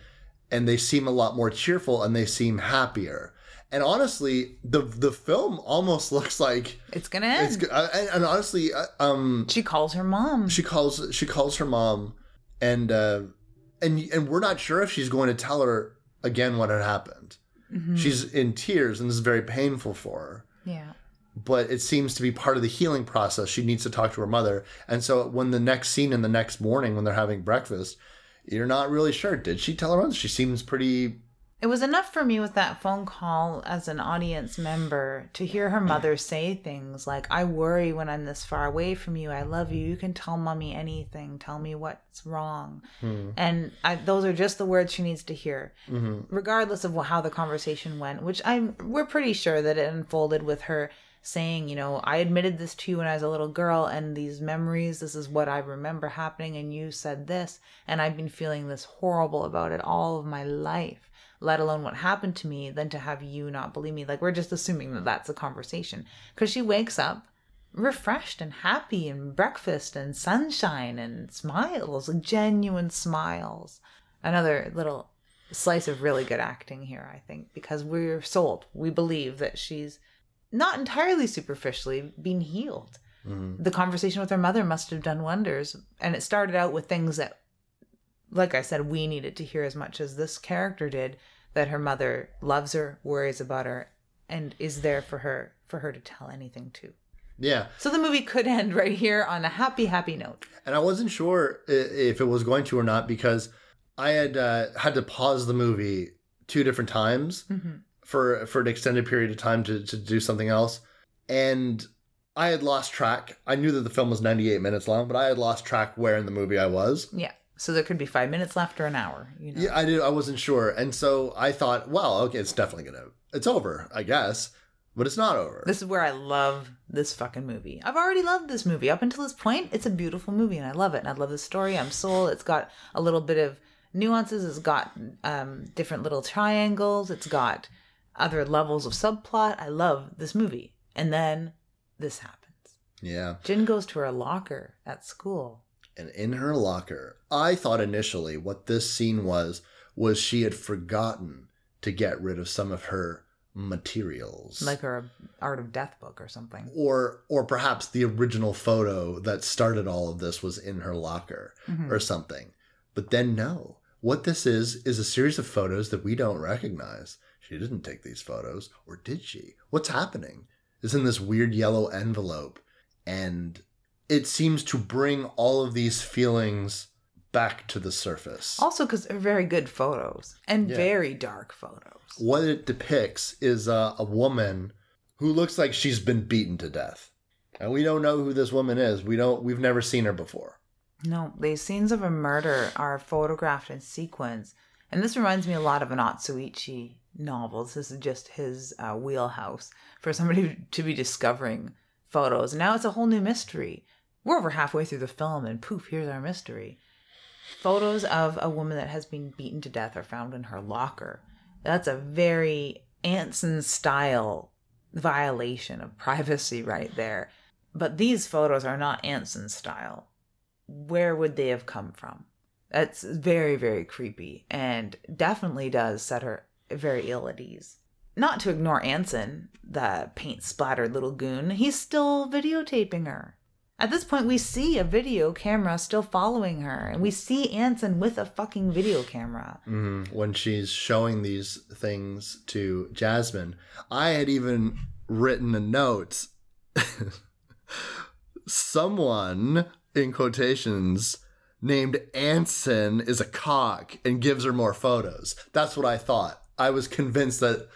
and they seem a lot more cheerful and they seem happier. And honestly, the the film almost looks like It's gonna end. it's. Uh, and, and honestly, uh, um, she calls her mom. she calls she calls her mom and uh and and we're not sure if she's going to tell her again what had happened Mm-hmm. she's in tears and this is very painful for her. Yeah. but it seems to be part of the healing process. She needs to talk to her mother. And so when the next scene in the next morning when they're having breakfast you're not really sure. Did she tell her mother? She seems pretty It was enough for me with that phone call as an audience member to hear her mother say things like, I worry when I'm this far away from you. I love you. You can tell mommy anything. Tell me what's wrong. Hmm. And I, those are just the words she needs to hear, mm-hmm. regardless of how the conversation went, which I'm, we're pretty sure that it unfolded with her saying, you know, I admitted this to you when I was a little girl, and these memories, this is what I remember happening, and you said this, and I've been feeling this horrible about it all of my life, let alone what happened to me, than to have you not believe me. Like, we're just assuming that that's a conversation. Because she wakes up refreshed and happy, and breakfast and sunshine and smiles, like genuine smiles. Another little slice of really good acting here, I think, because we're sold. We believe that she's not entirely superficially been healed. Mm-hmm. The conversation with her mother must have done wonders. And it started out with things that, like I said, we needed to hear as much as this character did that her mother loves her, worries about her, and is there for her for her to tell anything to. yeah So the movie could end right here on a happy, happy note. and I wasn't sure if it was going to or not because I had uh, had to pause the movie two different times for for an extended period of time to, to do something else, and I had lost track. I knew that the film was ninety eight minutes long, but I had lost track where in the movie I was. Yeah. So there could be five minutes left or an hour. You know. Yeah, I did. I wasn't sure, and so I thought, well, okay, it's definitely gonna, it's over, I guess, but it's not over. This is where I love this fucking movie. I've already loved this movie. Up until this point, it's a beautiful movie and I love it. And I love the story. I'm sold. It's got a little bit of nuances. It's got um, different little triangles. It's got other levels of subplot. I love this movie. And then this happens. yeah, Jin goes to her locker at school. And in her locker, I thought initially what this scene was was she had forgotten to get rid of some of her materials. Like her Art of Death book or something. or or perhaps the original photo that started all of this was in her locker Mhm. or something. But then no. What this is is a series of photos that we don't recognize. She didn't take these photos, or did she? What's happening? It's in this weird yellow envelope, and it seems to bring all of these feelings back to the surface. Also, because they're very good photos and Yeah. very dark photos. What it depicts is uh, a woman who looks like she's been beaten to death, and we don't know who this woman is. We don't. We've never seen her before. No, these scenes of a murder are photographed in sequence. And this reminds me a lot of an Otsuichi novels. This is just his uh, wheelhouse for somebody to be discovering photos. And now it's a whole new mystery. We're over halfway through the film, and poof, here's our mystery. Photos of a woman that has been beaten to death are found in her locker. That's a very Anson style violation of privacy right there. But these photos are not Anson style where would they have come from? That's very, very creepy and definitely does set her very ill at ease. Not to ignore Anson, the paint splattered little goon, he's still videotaping her. At this point, we see a video camera still following her, and we see Anson with a fucking video camera. Mm-hmm. When she's showing these things to Jasmine, I had even written a note. Someone in quotations named Anson is a cock and gives her more photos. That's what I thought. I was convinced that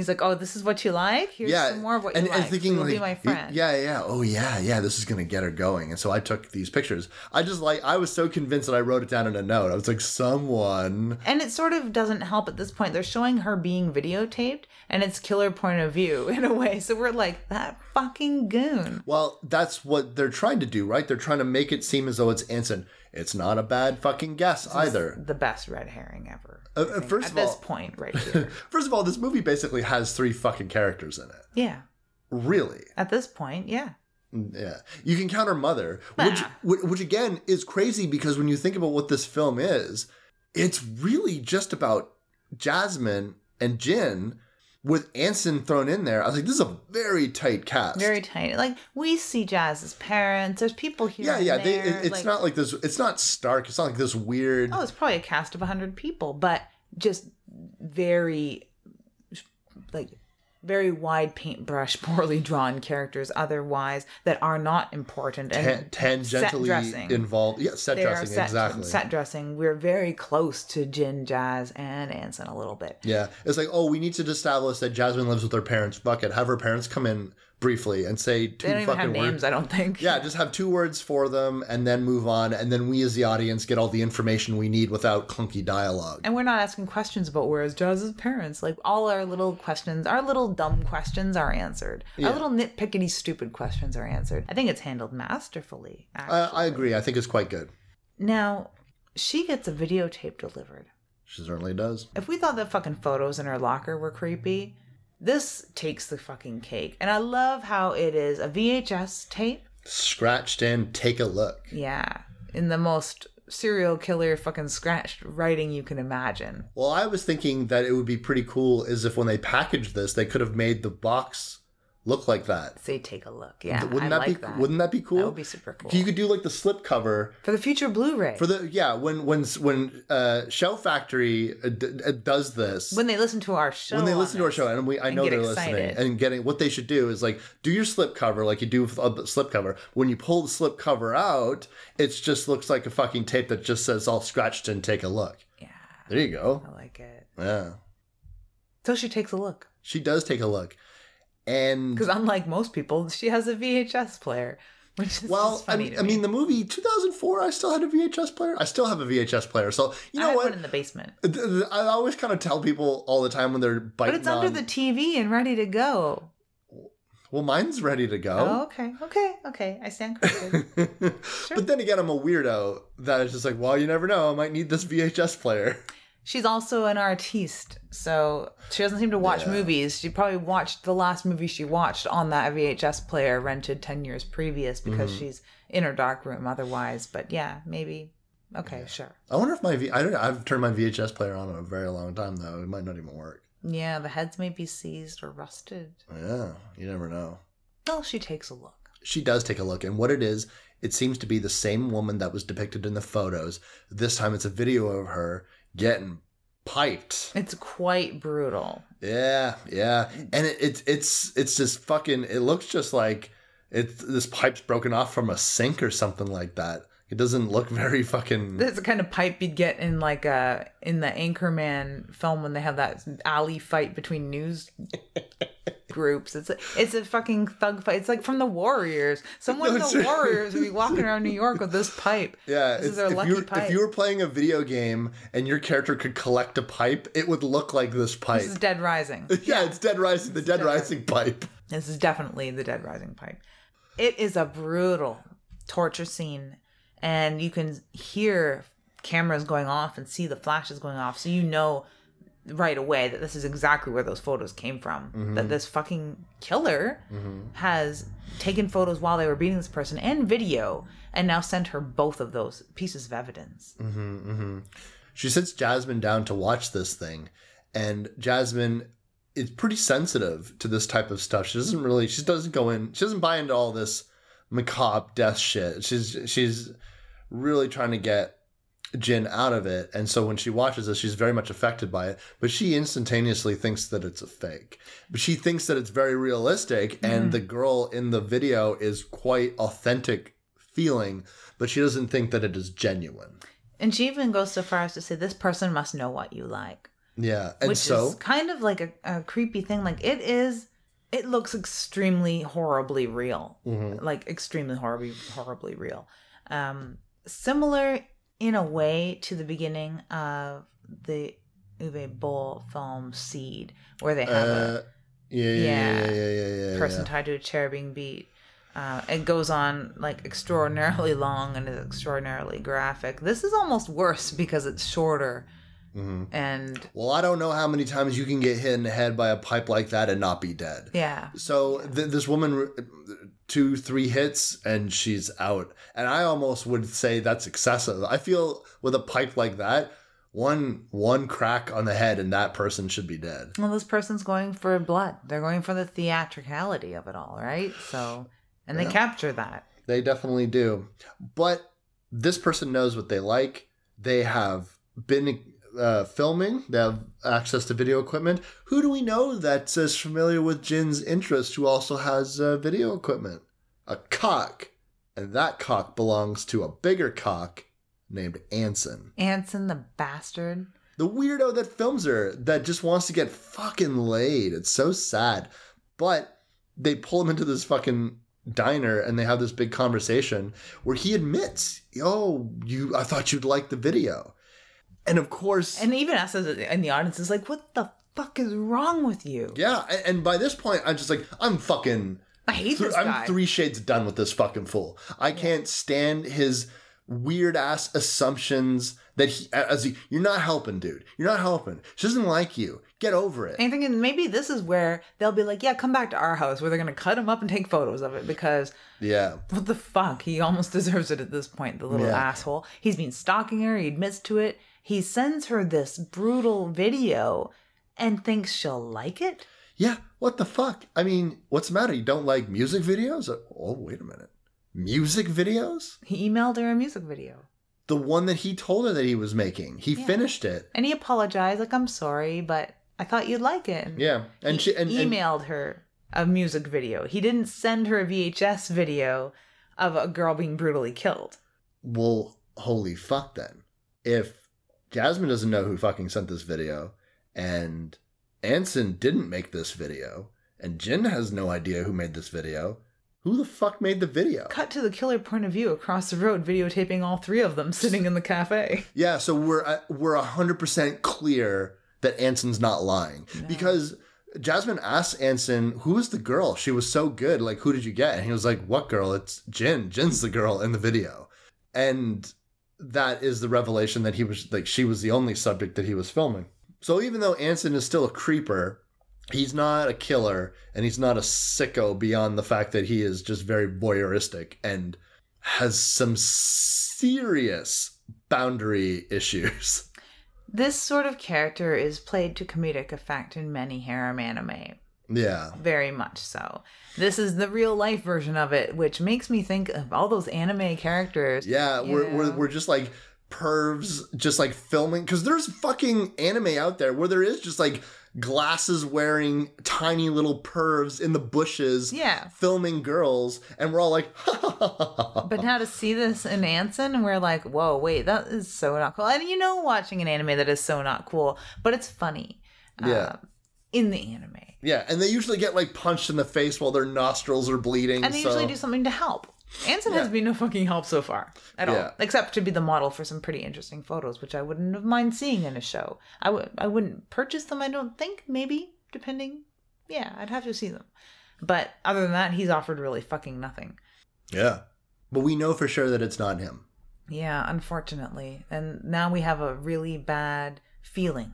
He's like, "Oh, this is what you like. Here's yeah, some more of what and, you and like. thinking you'll like, be my friend." yeah, yeah, oh yeah, yeah, this is gonna get her going. And so I took these pictures. I just like I was so convinced that I wrote it down in a note. I was like, someone And it sort of doesn't help at this point. They're showing her being videotaped, and it's killer point of view in a way. So we're like, that fucking goon. Well, that's what they're trying to do, right? They're trying to make it seem as though it's Anson. It's not a bad fucking guess either. The best red herring ever. Uh, uh, first at of this all- point, right here. First of all, this movie basically has three fucking characters in it. yeah. Really? At this point, yeah. Yeah. You can count her mother, which, which which again is crazy because when you think about what this film is, it's really just about Jasmine and Jin with Anson thrown in there. I was like, this is a very tight cast. Very tight. Like we see Jazz's parents. There's people here. yeah, yeah. They, it- it's like- not like this. It's not stark. It's not like this weird. Oh, it's probably a cast of hundred people, but just very, like, very wide paintbrush, poorly drawn characters. Otherwise, that are not important and Tan- tangentially dressing. involved. Yeah, set dressing set, exactly. set dressing. We're very close to Jin, Jazz, and Anson a little bit. Yeah, it's like, oh, we need to establish that Jasmine lives with her parents. Fuck it, have her parents come in briefly and say two They don't even fucking have names, words. I don't think. Yeah, just have two words for them and then move on, and then we as the audience get all the information we need without clunky dialogue. And we're not asking questions about where's Jazz's parents. Like all our little questions, our little dumb questions are answered. Our little nitpickety stupid questions are answered. I think it's handled masterfully. I agree. I think it's quite good. now, she gets a videotape delivered. She certainly does. If we thought the fucking photos in her locker were creepy, this takes the fucking cake. And I love how it is a VHS tape. Scratched in, take a look. Yeah, in the most serial killer fucking scratched writing you can imagine. Well, I was thinking that it would be pretty cool is if when they packaged this, they could have made the box look like that. Say, take a look. Yeah, Wouldn't I that like be that. wouldn't that be cool? That would be super cool. You could do like the slip cover For the future Blu-ray. for the yeah when when when uh, Shout Factory uh, d- uh, does this when they listen to our show. when they listen to our show and we I and know they're excited. listening and getting what they should do is like do your slip cover like you do with a slip cover when you pull the slip cover out it just looks like a fucking tape that just says all scratched and take a look Yeah, there you go I like it. yeah So she takes a look. she does take a look and Because unlike most people, she has a VHS player, which is well I mean, to I mean the movie 2004 I still had a VHS player I still have a VHS player so you I know have what one in the basement. I always kind of tell people all the time when they're biting But it's under the TV and ready to go. Well, mine's ready to Oh, go. okay, okay, okay. I stand corrected. But then again, I'm a weirdo that is just like, well, you never know. I might need this VHS player. She's also an artiste, so she doesn't seem to watch Yeah. movies. She probably watched the last movie she watched on that VHS player rented 10 years previous Mm-hmm. because she's in her dark room otherwise. But yeah, maybe. Okay, sure. I wonder if my V. I don't know. I've turned my VHS player on in a very long time though. It might not even work. Yeah, the heads may be seized or rusted. Yeah, you never know. Well, she takes a look. She does take a look, and what it is, it seems to be the same woman that was depicted in the photos. This time it's a video of her getting piped. It's quite brutal. Yeah, yeah, and it, it's it's it's just fucking. It looks just like it's this pipe's broken off from a sink or something like that. It doesn't look very fucking. That's the kind of pipe you'd get in like a in the Anchorman film when they have that alley fight between news groups. It's a, it's a fucking thug fight. It's like from the Warriors. Someone in the Warriors would be walking around New York with this pipe. Yeah, this is their if, lucky you pipe. if you were playing a video game and your character could collect a pipe, it would look like this pipe. This is Dead Rising. yeah, it's Dead Rising, the Dead Dead Rising pipe. This is definitely the Dead Rising pipe. It is a brutal torture scene, and you can hear cameras going off and see the flashes going off, so you know right away that this is exactly where those photos came from. That mm-hmm. this fucking killer mm-hmm. has taken photos while they were beating this person and video, and now sent her both of those pieces of evidence. Mm-hmm, she sits Jasmine down to watch this thing, and Jasmine is pretty sensitive to this type of stuff. She doesn't really, she doesn't go in, she doesn't buy into all this macabre death shit. She's she's really trying to get Jin out of it, and so when she watches this, she's very much affected by it. But she instantaneously thinks that it's a fake. But she thinks that it's very realistic, and mm-hmm. the girl in the video is quite authentic feeling, but she doesn't think that it is genuine. And she even goes so far as to say, "This person must know what you like." Yeah, and which so is kind of like a, a creepy thing. Like it is, it looks extremely horribly real, Mm-hmm. like extremely horribly horribly real. Um, similar in a way to the beginning of the Uwe Boll film Seed, where they have uh, yeah, yeah, yeah, yeah, yeah, yeah, a yeah. person tied to a chair being beat. Uh, it goes on like extraordinarily long and is extraordinarily graphic. This is almost worse because it's shorter. Mm-hmm. And Well, I don't know how many times you can get hit in the head by a pipe like that and not be dead. yeah, So th- this woman, two, three hits, and she's out. And I almost would say that's excessive. I feel with a pipe like that, one one crack on the head and that person should be dead. Well, this person's going for blood. They're going for the theatricality of it all, right? So, and they capture that. They definitely do. But this person knows what they like. They have been uh, filming, they have access to video equipment. Who do we know that's as familiar with Jin's interest who also has uh, video equipment? A cock. And that cock belongs to a bigger cock named Anson. Anson, the bastard. The weirdo that films her that just wants to get fucking laid. It's so sad. But they pull him into this fucking diner and they have this big conversation where he admits, "Oh, you I thought you'd like the video." And of course, And even us as in the audience is like, what the fuck is wrong with you? yeah, and, and by this point I'm just like, I'm fucking I hate Th- this I'm guy. three shades done with this fucking fool. I can't stand his weird ass assumptions that he as he, you're not helping, dude. You're not helping. She doesn't like you. Get over it. And I'm thinking maybe this is where they'll be like, yeah, come back to our house where they're going to cut him up and take photos of it because yeah. what the fuck? He almost deserves it at this point, the little Yeah. asshole. He's been stalking her. He admits to it. He sends her this brutal video and thinks she'll like it. Yeah, what the fuck? I mean, what's the matter? You don't like music videos? Oh, wait a minute. Music videos? He emailed her a music video. The one that he told her that he was making. He Yeah. finished it. And he apologized, like, I'm sorry, but I thought you'd like it. And Yeah. And he she and, and emailed her a music video. He didn't send her a VHS video of a girl being brutally killed. well, holy fuck then. If Jasmine doesn't know who fucking sent this video and Anson didn't make this video and Jin has no idea who made this video, who the fuck made the video? Cut to the killer point of view across the road, videotaping all three of them sitting in the cafe. Yeah, so we're uh, we're hundred percent clear that Anson's not lying because Jasmine asked Anson, "Who was the girl? She was so good. Like, who did you get?" And he was like, "What girl? It's Jin. Jin's the girl in the video." And that is the revelation that he was like she was the only subject that he was filming. So even though Anson is still a creeper, he's not a killer and he's not a sicko beyond the fact that he is just very voyeuristic and has some serious boundary issues. This sort of character is played to comedic effect in many harem anime. Yeah. Very much so. This is the real life version of it, which makes me think of all those anime characters. Yeah, We're, we're, we're just like pervs, just like filming. Because there's fucking anime out there where there is just like glasses wearing tiny little pervs in the bushes Yeah. filming girls. And we're all like, But now to see this in Anson, and we're like, whoa, wait, that is so not cool. And you know, watching an anime that is so not cool, but it's funny. Yeah. uh, in the anime. yeah. And they usually get like punched in the face while their nostrils are bleeding. And they so- usually do something to help. Anson has been no fucking help so far at Yeah. all, except to be the model for some pretty interesting photos, which I wouldn't have mind seeing in a show. I would, I wouldn't purchase them. I don't think. Maybe depending. Yeah, I'd have to see them. But other than that, he's offered really fucking nothing. Yeah. But we know for sure that it's not him. Yeah, unfortunately. And now we have a really bad feeling.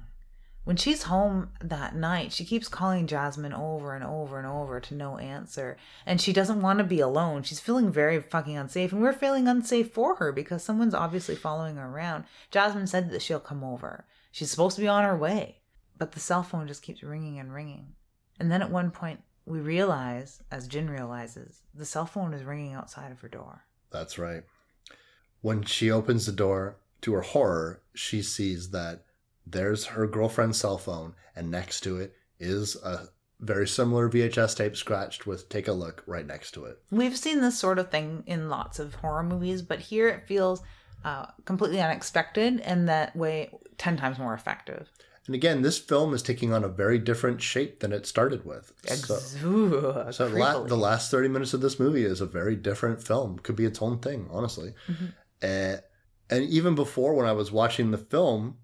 When she's home that night, she keeps calling Jasmine over and over and over to no answer. And she doesn't want to be alone. She's feeling very fucking unsafe. And we're feeling unsafe for her because someone's obviously following her around. Jasmine said that she'll come over. She's supposed to be on her way. But the cell phone just keeps ringing and ringing. And then at one point, we realize, as Jin realizes, the cell phone is ringing outside of her door. That's right. When she opens the door, to her horror, she sees that there's her girlfriend's cell phone, and next to it is a very similar VHS tape scratched with take a look right next to it. We've seen this sort of thing in lots of horror movies, but here it feels uh, completely unexpected and that way 10 times more effective. And again, this film is taking on a very different shape than it started with. So, Ooh, so la- the last 30 minutes of this movie is a very different film. Could be its own thing, honestly. Uh, and even before when I was watching the film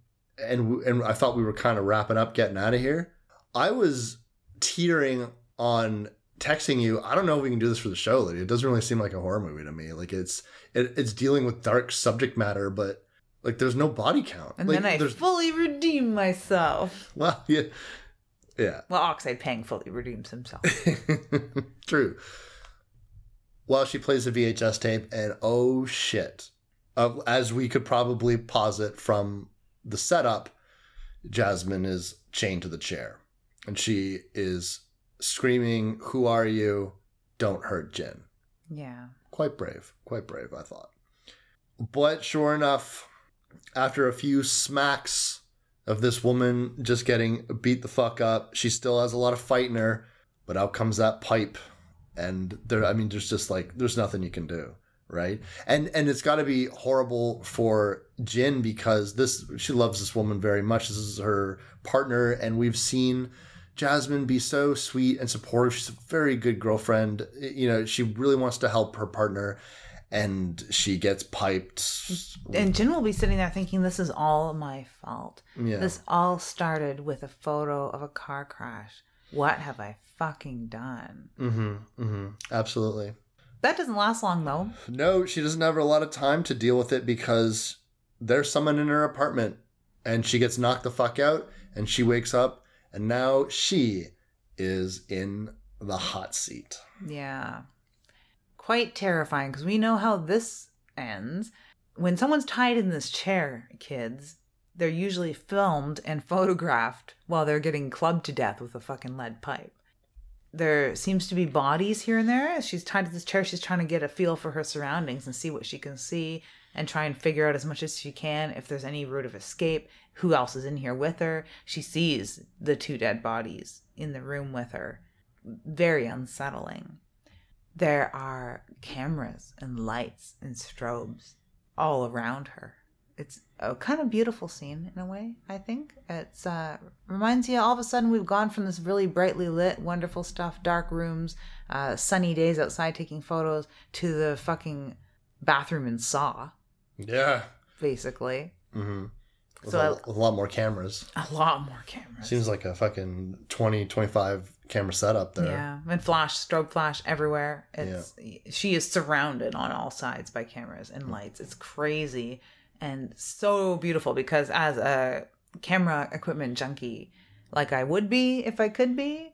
and, and I thought we were kind of wrapping up, getting out of here, I was teetering on texting you. I don't know if we can do this for the show, Lydia. It doesn't really seem like a horror movie to me. Like it's it, it's dealing with dark subject matter, but like there's no body count. and like, then I there's fully redeem myself. well, yeah, yeah. Well, Oxide Pang fully redeems himself. True. Well, she plays the VHS tape, and oh shit. Uh, as we could probably posit from the setup, Jasmine is chained to the chair. And she is screaming, Who are you? Don't hurt Jin. yeah. Quite brave. Quite brave, I thought. But sure enough, after a few smacks of this woman just getting beat the fuck up, she still has a lot of fight in her, but out comes that pipe. And there I mean there's just like there's nothing you can do, right? And and it's gotta be horrible for Jin because this she loves this woman very much. This is her partner, and we've seen Jasmine be so sweet and supportive. She's a very good girlfriend. You know, she really wants to help her partner, and she gets piped. And Jin will be sitting there thinking, this is all my fault. Yeah. This all started with a photo of a car crash. What have I fucking done? Mm-hmm. Mm-hmm. Absolutely. That doesn't last long though. No, she doesn't have a lot of time to deal with it because there's someone in her apartment, and she gets knocked the fuck out, and she wakes up, and now she is in the hot seat. Yeah. Quite terrifying because we know how this ends. When someone's tied in this chair, kids, they're usually filmed and photographed while they're getting clubbed to death with a fucking lead pipe. There seems to be bodies here and there. She's tied to this chair, she's trying to get a feel for her surroundings and see what she can see and try and figure out as much as she can if there's any route of escape, who else is in here with her. She sees the two dead bodies in the room with her. Very unsettling. There are cameras and lights and strobes all around her. It's a kind of beautiful scene in a way, I think. It's uh reminds you all of a sudden we've gone from this really brightly lit, wonderful stuff, dark rooms, uh sunny days outside taking photos to the fucking bathroom in Saw, Yeah. basically. Mm-hmm. With, So a, I- a lot more cameras. A lot more cameras. Seems like a fucking 20, 25 camera setup there. Yeah, and flash, strobe flash everywhere. It's she is surrounded on all sides by cameras and lights. It's crazy and so beautiful because as a camera equipment junkie, like I would be if I could be,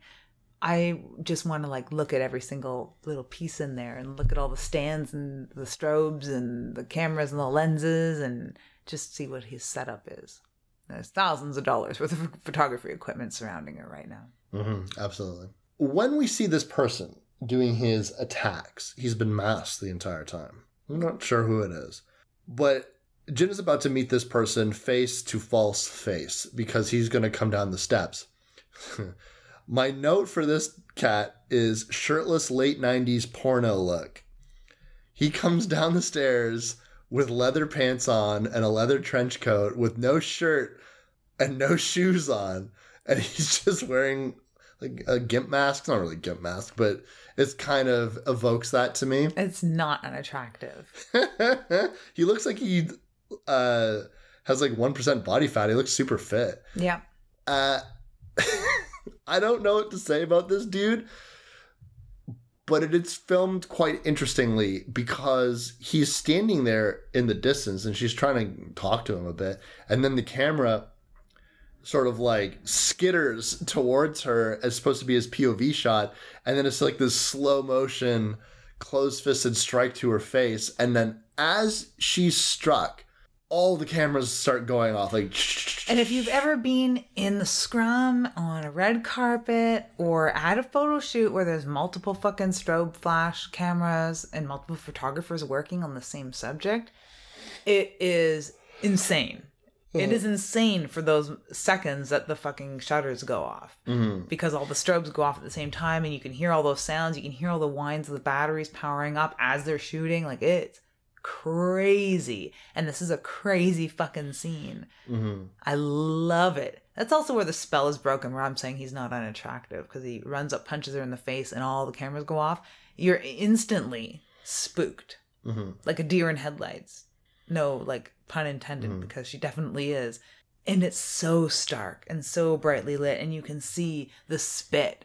I just want to like look at every single little piece in there and look at all the stands and the strobes and the cameras and the lenses and just see what his setup is. There's thousands of dollars worth of photography equipment surrounding her right now. hmm absolutely. When we see this person doing his attacks, he's been masked the entire time. I'm not sure who it is. But Jin is about to meet this person face to false face because he's going to come down the steps. My note for this cat is shirtless late 90s porno look. He comes down the stairs with leather pants on and a leather trench coat with no shirt and no shoes on. And he's just wearing like a gimp mask. It's not really a gimp mask, but it's kind of evokes that to me. It's not unattractive. he looks like he uh, has like 1% body fat. He looks super fit. Yeah. Uh, I don't know what to say about this dude, but it is filmed quite interestingly because he's standing there in the distance and she's trying to talk to him a bit, and then the camera sort of like skitters towards her as supposed to be his POV shot, and then it's like this slow motion, closed fisted strike to her face, and then as she's struck, all the cameras start going off like And if you've ever been in the scrum on a red carpet or at a photo shoot where there's multiple fucking strobe flash cameras and multiple photographers working on the same subject, it is insane. It is mm-hmm. insane for those seconds that the fucking shutters go off mm-hmm. because all the strobes go off at the same time and you can hear all those sounds. You can hear all the whines of the batteries powering up as they're shooting. Like it's crazy. And this is a crazy fucking scene. Mm-hmm. I love it. That's also where the spell is broken, where I'm saying he's not unattractive because he runs up, punches her in the face, and all the cameras go off. You're instantly spooked, mm-hmm. like a deer in headlights. No, like pun intended, mm-hmm. because she definitely is. And it's so stark and so brightly lit, and you can see the spit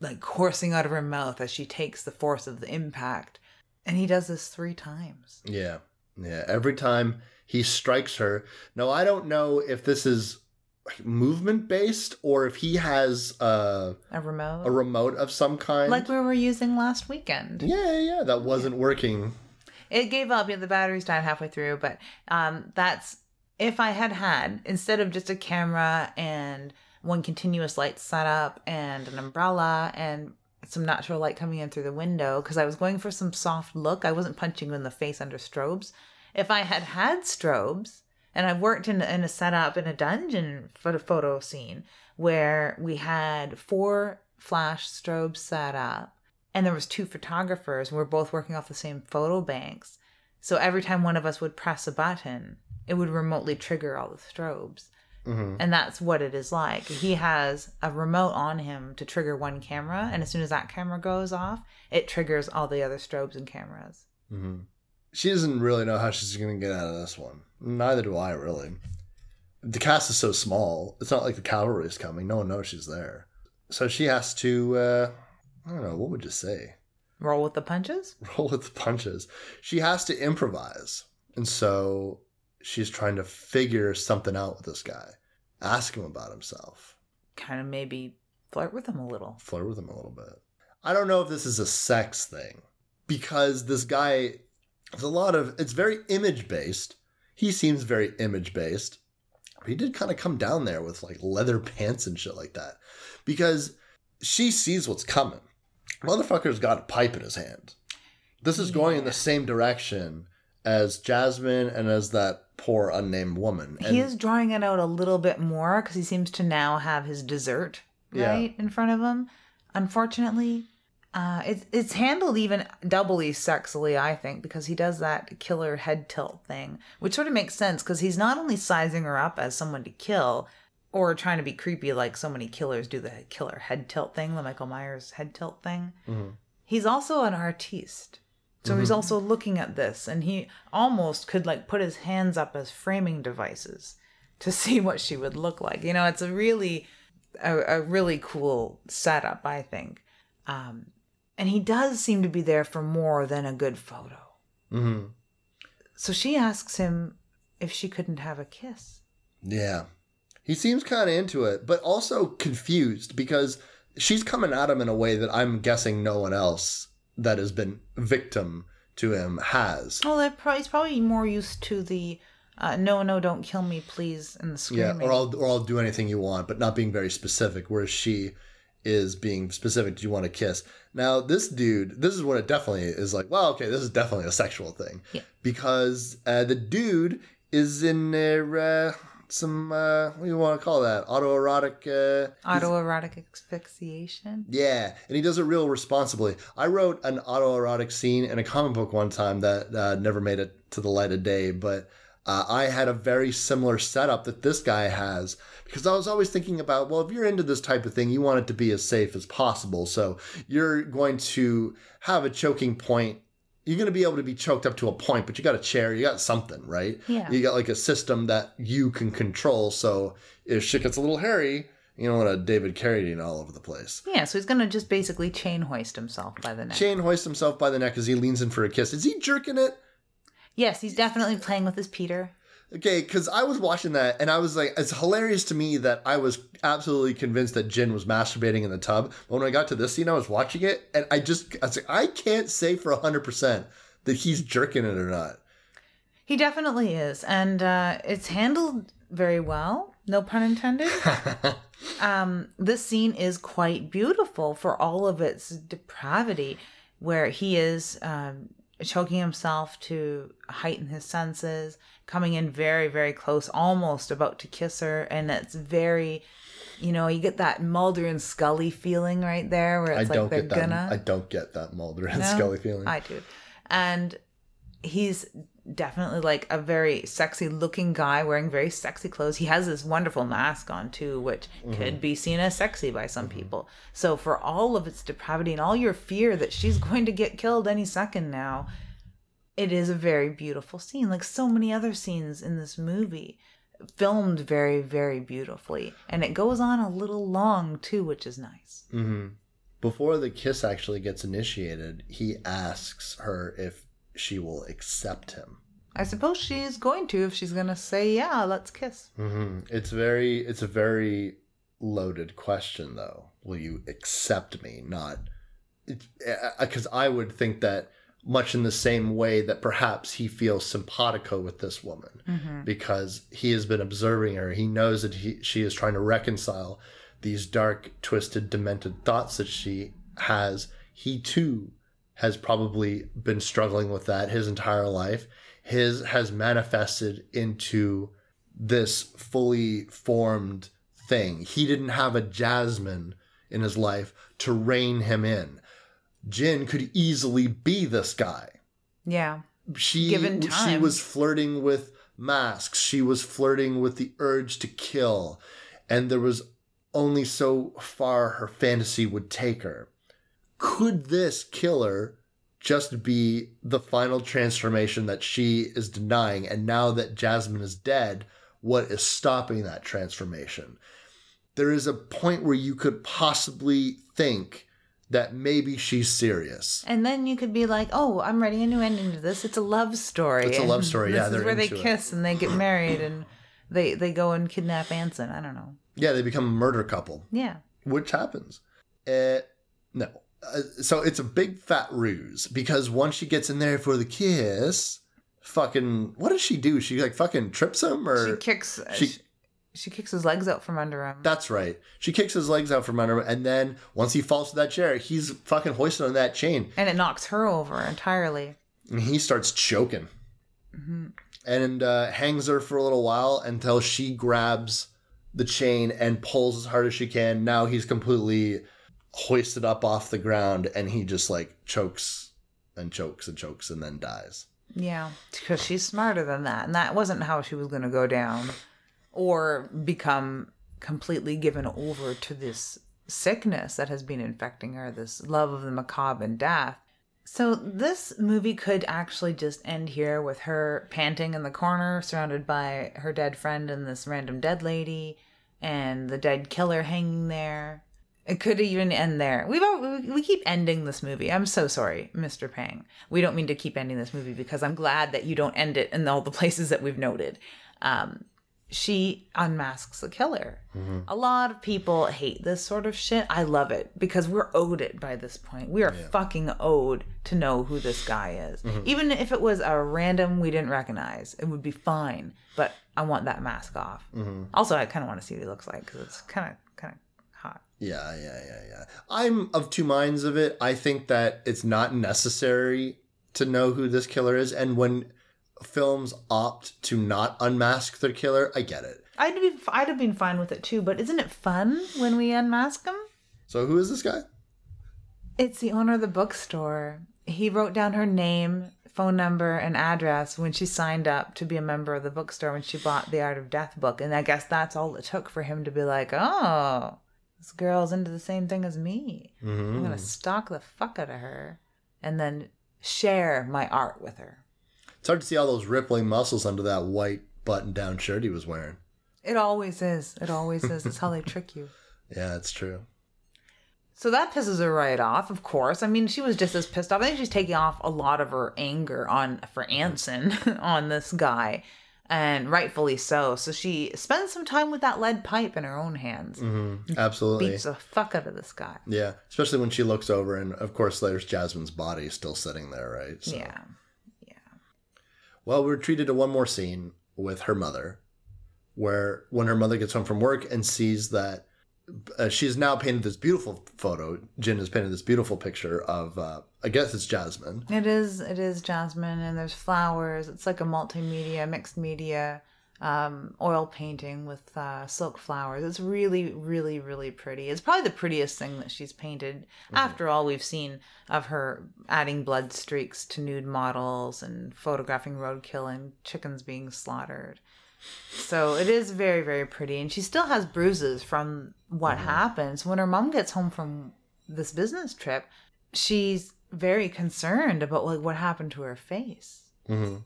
like coursing out of her mouth as she takes the force of the impact. And he does this three times. Yeah. Yeah. Every time he strikes her. Now, I don't know if this is movement based or if he has uh, A remote. a remote of some kind. like we were using last weekend. yeah, yeah, yeah. That wasn't working. It gave up. Yeah, the batteries died halfway through, but um, that's if I had had instead of just a camera and one continuous light setup and an umbrella and some natural light coming in through the window because I was going for some soft look. I wasn't punching you in the face under strobes. If I had had strobes and I worked in, in a setup in a dungeon for the photo scene where we had four flash strobes set up and there was two photographers and we are both working off the same photo banks so every time one of us would press a button it would remotely trigger all the strobes hmm and that's what it is like he has a remote on him to trigger one camera and as soon as that camera goes off it triggers all the other strobes and cameras hmm She doesn't really know how she's going to get out of this one. Neither do I, really. The cast is so small. It's not like the cavalry is coming. No one knows she's there. So she has to, uh, I don't know, what would you say? roll with the punches roll with the punches. She has to improvise. And so she's trying to figure something out with this guy. Ask him about himself. kind of maybe flirt with him a little Flirt with him a little bit. I don't know if this is a sex thing because this guy, there's a lot of, it's very image based. He seems very image based. He did kind of come down there with like leather pants and shit like that because she sees what's coming. Motherfucker's got a pipe in his hand. This is going in the same direction as Jasmine and as that poor unnamed woman. And he is drawing it out a little bit more because he seems to now have his dessert Yeah. right in front of him. Unfortunately, uh, it's it's handled even doubly sexily, I think, because he does that killer head tilt thing, which sort of makes sense because he's not only sizing her up as someone to kill, or trying to be creepy like so many killers do the killer head tilt thing, the Michael Myers head tilt thing. Mhm. He's also an artiste. So he's also looking at this and he almost could like put his hands up as framing devices to see what she would look like. You know, it's a really a, a really cool setup, I think. Um and he does seem to be there for more than a good photo. Mm-hmm. So she asks him if she couldn't have a kiss. Yeah. He seems kind of into it, but also confused because she's coming at him in a way that I'm guessing no one else that has been victim to him has. Well, pro- he's probably more used to the uh, no, no, don't kill me, please, and the screaming. Yeah, or I'll or I'll do anything you want, but not being very specific. Whereas she is being specific. Do you want to kiss? Now this dude, this is what it definitely is like. Well, okay, this is definitely a sexual thing Yeah. because uh, the dude is in there. Uh, some uh, what do you want to call that? Autoerotic. Uh, Autoerotic asphyxiation. yeah, and he does it real responsibly. I wrote an autoerotic scene in a comic book one time that uh, never made it to the light of day, but uh, I had a very similar setup that this guy has because I was always thinking about, well, if you're into this type of thing, you want it to be as safe as possible. So you're going to have a choking point. You're going to be able to be choked up to a point, but you got a chair, you got something, right? Yeah. You got like a system that you can control. So if shit gets a little hairy, you don't want a David Carradine all over the place. Yeah, so he's gonna just basically chain hoist himself by the neck. Chain hoist himself by the neck as he leans in for a kiss. Is he jerking it? yes, he's definitely playing with his Peter. Okay, because I was watching that and I was like, it's hilarious to me that I was absolutely convinced that Jin was masturbating in the tub. But when I got to this scene, I was watching it and I just, I was like, I can't say for 100% that he's jerking it or not. He definitely is, and uh, it's handled very well. No pun intended. um, this scene is quite beautiful for all of its depravity, where he is um, choking himself to heighten his senses, coming in very, very close, almost about to kiss her, and it's very. You know, you get that Mulder and Scully feeling right there, where I it's like don't they're get that. gonna. I don't get that Mulder and No? Scully feeling. I do. And he's definitely like a very sexy looking guy wearing very sexy clothes. He has this wonderful mask on too, which mm-hmm. could be seen as sexy by some mm-hmm. people. So for all of its depravity and all your fear that she's going to get killed any second now, it is a very beautiful scene. Like so many other scenes in this movie. Filmed very, very beautifully. And it goes on a little long too, which is nice. hmm Before the kiss actually gets initiated, he asks her if she will accept him. I suppose she is going to if she's going to say, yeah, let's kiss. hmm It's very, it's a very loaded question, though. Will you accept me? Not because I would think that much in the same way that perhaps he feels simpatico with this woman mm-hmm. because he has been observing her. He knows that he, she is trying to reconcile these dark, twisted, demented thoughts that she has. He too has probably been struggling with that his entire life. His has manifested into this fully formed thing. He didn't have a Jasmine in his life to rein him in. Jin could easily be this guy. Yeah. She Given she was flirting with masks. She was flirting with the urge to kill, and there was only so far her fantasy would take her. Could this killer just be the final transformation that she is denying? And now that Jasmine is dead, what is stopping that transformation? There is a point where you could possibly think that maybe she's serious. And then you could be like, "Oh, I'm writing a new ending to this. It's a love story. It's a love story, This yeah, is where they into it. kiss and they get married and they they go and kidnap Anson. I don't know. Yeah, they become a murder couple. Yeah, which happens. Uh, no. Uh, so it's a big fat ruse because once she gets in there for the kiss, fucking, what does she do? She like fucking trips him or she kicks. she- She, she kicks his legs out from under him. That's right. She kicks his legs out from under him, and then once he falls to that chair, he's fucking hoisted on that chain, and it knocks her over entirely. and he starts choking, and uh, hangs her for a little while until she grabs the chain and pulls as hard as she can. Now he's completely hoisted up off the ground, and he just like chokes and chokes and chokes, and then dies. Yeah, because she's smarter than that, and that wasn't how she was going to go down, or become completely given over to this sickness that has been infecting her, this love of the macabre and death. So this movie could actually just end here with her panting in the corner, surrounded by her dead friend and this random dead lady, and the dead killer hanging there. It could even end there. We've al- we keep ending this movie. I'm so sorry, Mr. Pang. We don't mean to keep ending this movie because I'm glad that you don't end it in all the places that we've noted. Um, she unmasks the killer. Mm-hmm. A lot of people hate this sort of shit. I love it because we're owed it by this point. We are fucking owed to know who this guy is. Mm-hmm. Even if it was a random we didn't recognize, it would be fine. But I want that mask off. Mm-hmm. Also, I kind of want to see what he looks like because it's kind of kind of hot. Yeah, yeah, yeah, yeah. I'm of two minds of it. I think that it's not necessary to know who this killer is, and when films opt to not unmask their killer, I get it. I'd be I'd have been fine with it too. But isn't it fun when we unmask them? So who is this guy? It's the owner of the bookstore. He wrote down her name, phone number, and address when she signed up to be a member of the bookstore when she bought the Art of Death book. And I guess that's all it took for him to be like, oh, this girl's into the same thing as me. I'm going to mm-hmm. stalk the fuck out of her and then share my art with her. It's hard to see all those rippling muscles under that white button-down shirt he was wearing. It always is. It always is. It's how they trick you. Yeah, it's true. So that pisses her right off, of course. I mean, she was just as pissed off. I think she's taking off a lot of her anger on for Anson on this guy, and rightfully so. So she spends some time with that lead pipe in her own hands, mm-hmm. Absolutely. beats the fuck out of this guy. Yeah, especially when she looks over, and of course, there's Jasmine's body still sitting there, right? So. Yeah, Well, we're treated to one more scene with her mother, where when her mother gets home from work and sees that uh, she's now painted this beautiful photo, Jin has painted this beautiful picture of, uh, I guess it's Jasmine. it is. It is Jasmine, and there's flowers. It's like a multimedia, mixed media, um, oil painting with uh, silk flowers. It's really, really, really pretty. It's probably the prettiest thing that she's painted. After all, we've seen of her adding blood streaks to nude models and photographing roadkill and chickens being slaughtered. So it is very, very pretty. And she still has bruises from what happened. So when her mom gets home from this business trip, she's very concerned about like what happened to her face. Mm-hmm.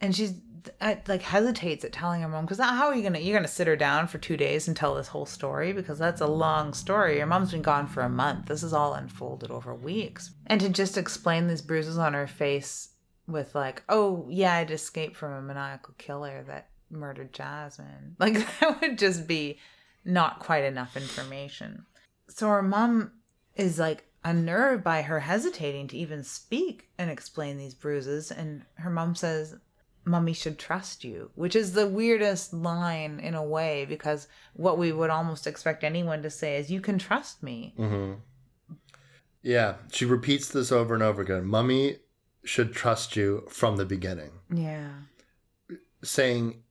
And she's uh, like hesitates at telling her mom because how are you gonna you're gonna sit her down for two days and tell this whole story because that's a long story. Your mom's been gone for a month. This is all unfolded over weeks. And to just explain these bruises on her face with like, oh yeah, I'd escaped from a maniacal killer that murdered Jasmine. Like that would just be not quite enough information. So her mom is like unnerved by her hesitating to even speak and explain these bruises. And her mom says, Mummy should trust you, which is the weirdest line in a way because what we would almost expect anyone to say is, You can trust me. Mm-hmm. Yeah, she repeats this over and over again. Mummy should trust you from the beginning, Yeah. saying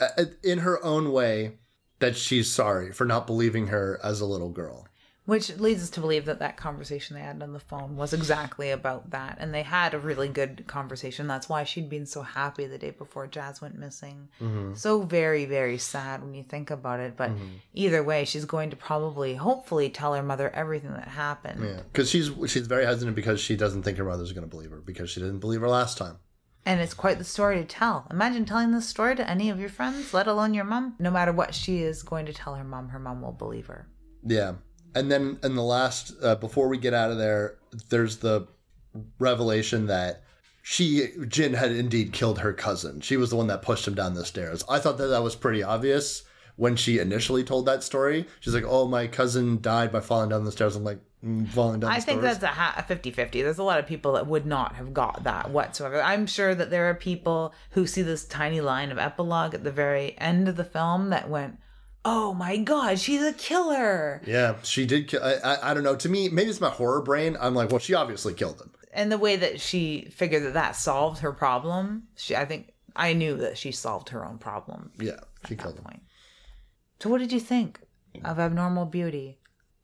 uh, in her own way that she's sorry for not believing her as a little girl. Which leads us to believe that that conversation they had on the phone was exactly about that. And they had a really good conversation. That's why she'd been so happy the day before Jazz went missing. Mm-hmm. So very, very sad when you think about it. But either way, she's going to probably, hopefully, tell her mother everything that happened. Yeah, because she's she's very hesitant because she doesn't think her mother's going to believe her because she didn't believe her last time. And it's quite the story to tell. Imagine telling this story to any of your friends, let alone your mom. No matter what she is going to tell her mom, her mom will believe her. Yeah, and then in the last uh, before we get out of there, there's the revelation that she Jin had indeed killed her cousin. She was the one that pushed him down the stairs. I thought that that was pretty obvious when she initially told that story. She's like, "Oh, my cousin died by falling down the stairs." I'm like, mm, "Falling down." I the think stairs? that's a, ha- a 50-50. There's a lot of people that would not have got that whatsoever. I'm sure that there are people who see this tiny line of epilogue at the very end of the film that went, "Oh my god, she's a killer." Yeah, she did. Kill, I, I I don't know. To me, maybe it's my horror brain. I'm like, well, she obviously killed him. And the way that she figured that that solved her problem, she I think I knew that she solved her own problem Yeah, she killed him. point. So what did you think of Abnormal Beauty?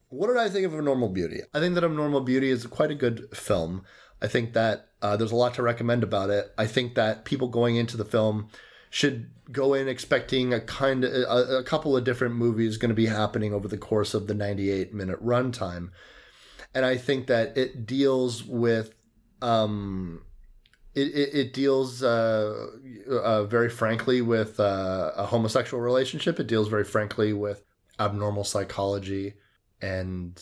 What did I think of Abnormal Beauty? I think that Abnormal Beauty is quite a good film. I think that uh, there's a lot to recommend about it. I think that people going into the film should go in expecting a kind of a, a couple of different movies going to be happening over the course of the 98 minute runtime, and I think that it deals with um, it, it, it deals uh, uh, very frankly with uh, a homosexual relationship. It deals very frankly with abnormal psychology and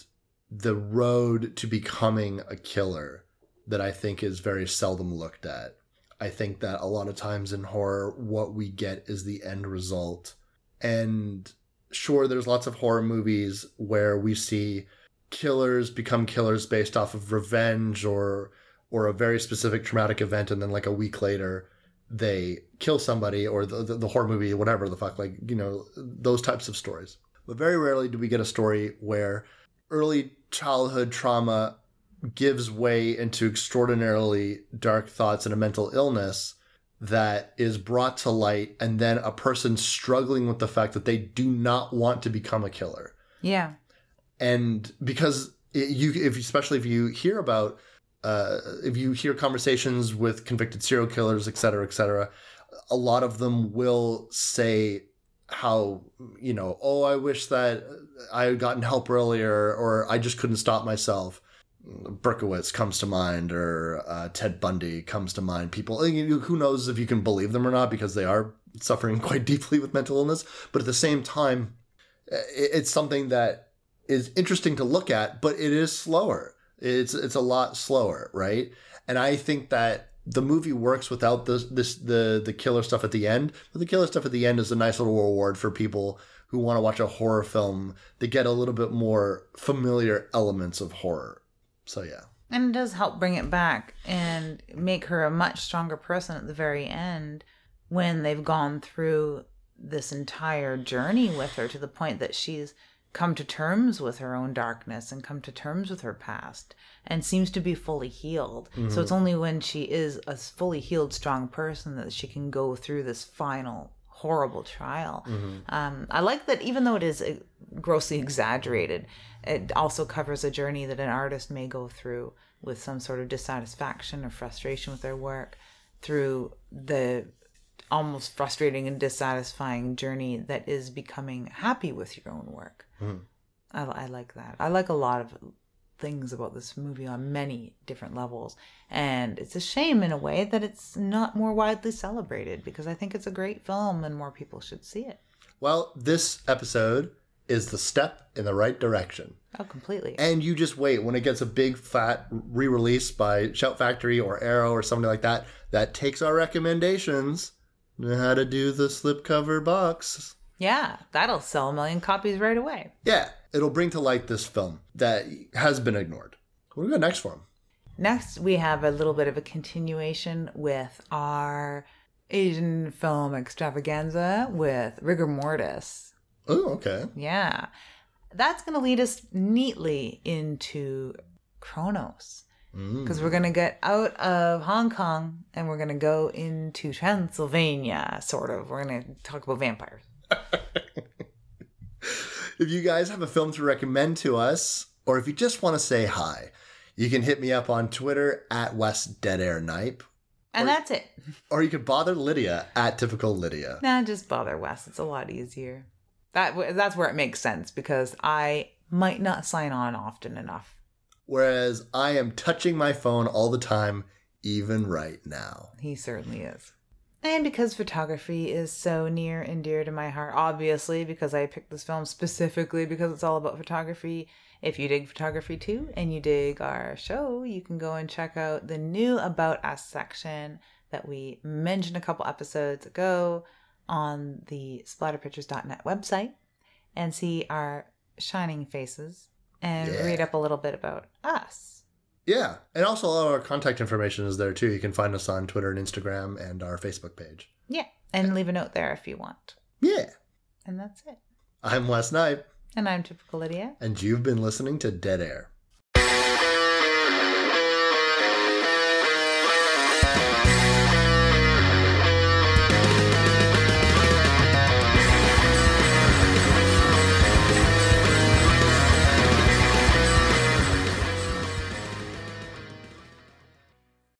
the road to becoming a killer that I think is very seldom looked at. I think that a lot of times in horror, what we get is the end result And sure, there's lots of horror movies where we see killers become killers based off of revenge or or a very specific traumatic event, and then like a week later they kill somebody or the, the, the horror movie, whatever the fuck, like you know those types of stories. But very rarely do we get a story where early childhood trauma gives way into extraordinarily dark thoughts and a mental illness that is brought to light and then a person struggling with the fact that they do not want to become a killer Yeah. and because you if especially if you hear about uh, if you hear conversations with convicted serial killers et cetera et cetera a lot of them will say how you know oh i wish that i had gotten help earlier or i just couldn't stop myself Berkowitz comes to mind, or uh, Ted Bundy comes to mind. People, who knows if you can believe them or not, because they are suffering quite deeply with mental illness. But at the same time, it's something that is interesting to look at, but it is slower. It's it's a lot slower, right? And I think that the movie works without this this the the killer stuff at the end. But the killer stuff at the end is a nice little reward for people who want to watch a horror film. They get a little bit more familiar elements of horror. So yeah. And it does help bring it back and make her a much stronger person at the very end when they've gone through this entire journey with her to the point that she's come to terms with her own darkness and come to terms with her past and seems to be fully healed. So mm-hmm. it's only when she is a fully healed, strong person that she can go through this final horrible trial. Um, I like that even though it is uh, grossly exaggerated, it also covers a journey that an artist may go through with some sort of dissatisfaction or frustration with their work through the almost frustrating and dissatisfying journey that is becoming happy with your own work. I, I like that. I like a lot of things about this movie on many different levels. And it's a shame in a way that it's not more widely celebrated because I think it's a great film and more people should see it. Well, this episode is the step in the right direction. Oh, completely. And you just wait when it gets a big fat re release by Shout Factory or Arrow or something like that that takes our recommendations how to do the slipcover box. Yeah, that'll sell a million copies right away. Yeah, it'll bring to light this film that has been ignored. What do we got next for him? Next, we have a little bit of a continuation with our Asian film extravaganza with Rigor Mortis. Oh, okay. Yeah. That's going to lead us neatly into Cronos. Mm. Because we're going to get out of Hong Kong and we're going to go into Transylvania, sort of. We're going to talk about vampires. If you guys have a film to recommend to us, or if you just want to say hi, you can hit me up on Twitter at West Dead Air Knipe, And that's it. or you could bother Lydia at Typical Lydia. Nah, just bother Wes. It's a lot easier. That That's where it makes sense because I might not sign on often enough. Whereas I am touching my phone all the time, even right now. He certainly is. And because photography is so near and dear to my heart, obviously, because I picked this film specifically because it's all about photography. If you dig photography too and you dig our show, you can go and check out the new About Us section that we mentioned a couple episodes ago on the splatterpictures.net website and see our shining faces and Yeah. read up a little bit about us. Yeah, and also all our contact information is there too. You can find us on Twitter and Instagram and our Facebook page. Yeah, and leave a note there if you want. Yeah. And that's it. I'm Wes Knipe, And I'm Typical Lydia. and you've been listening to Dead Air.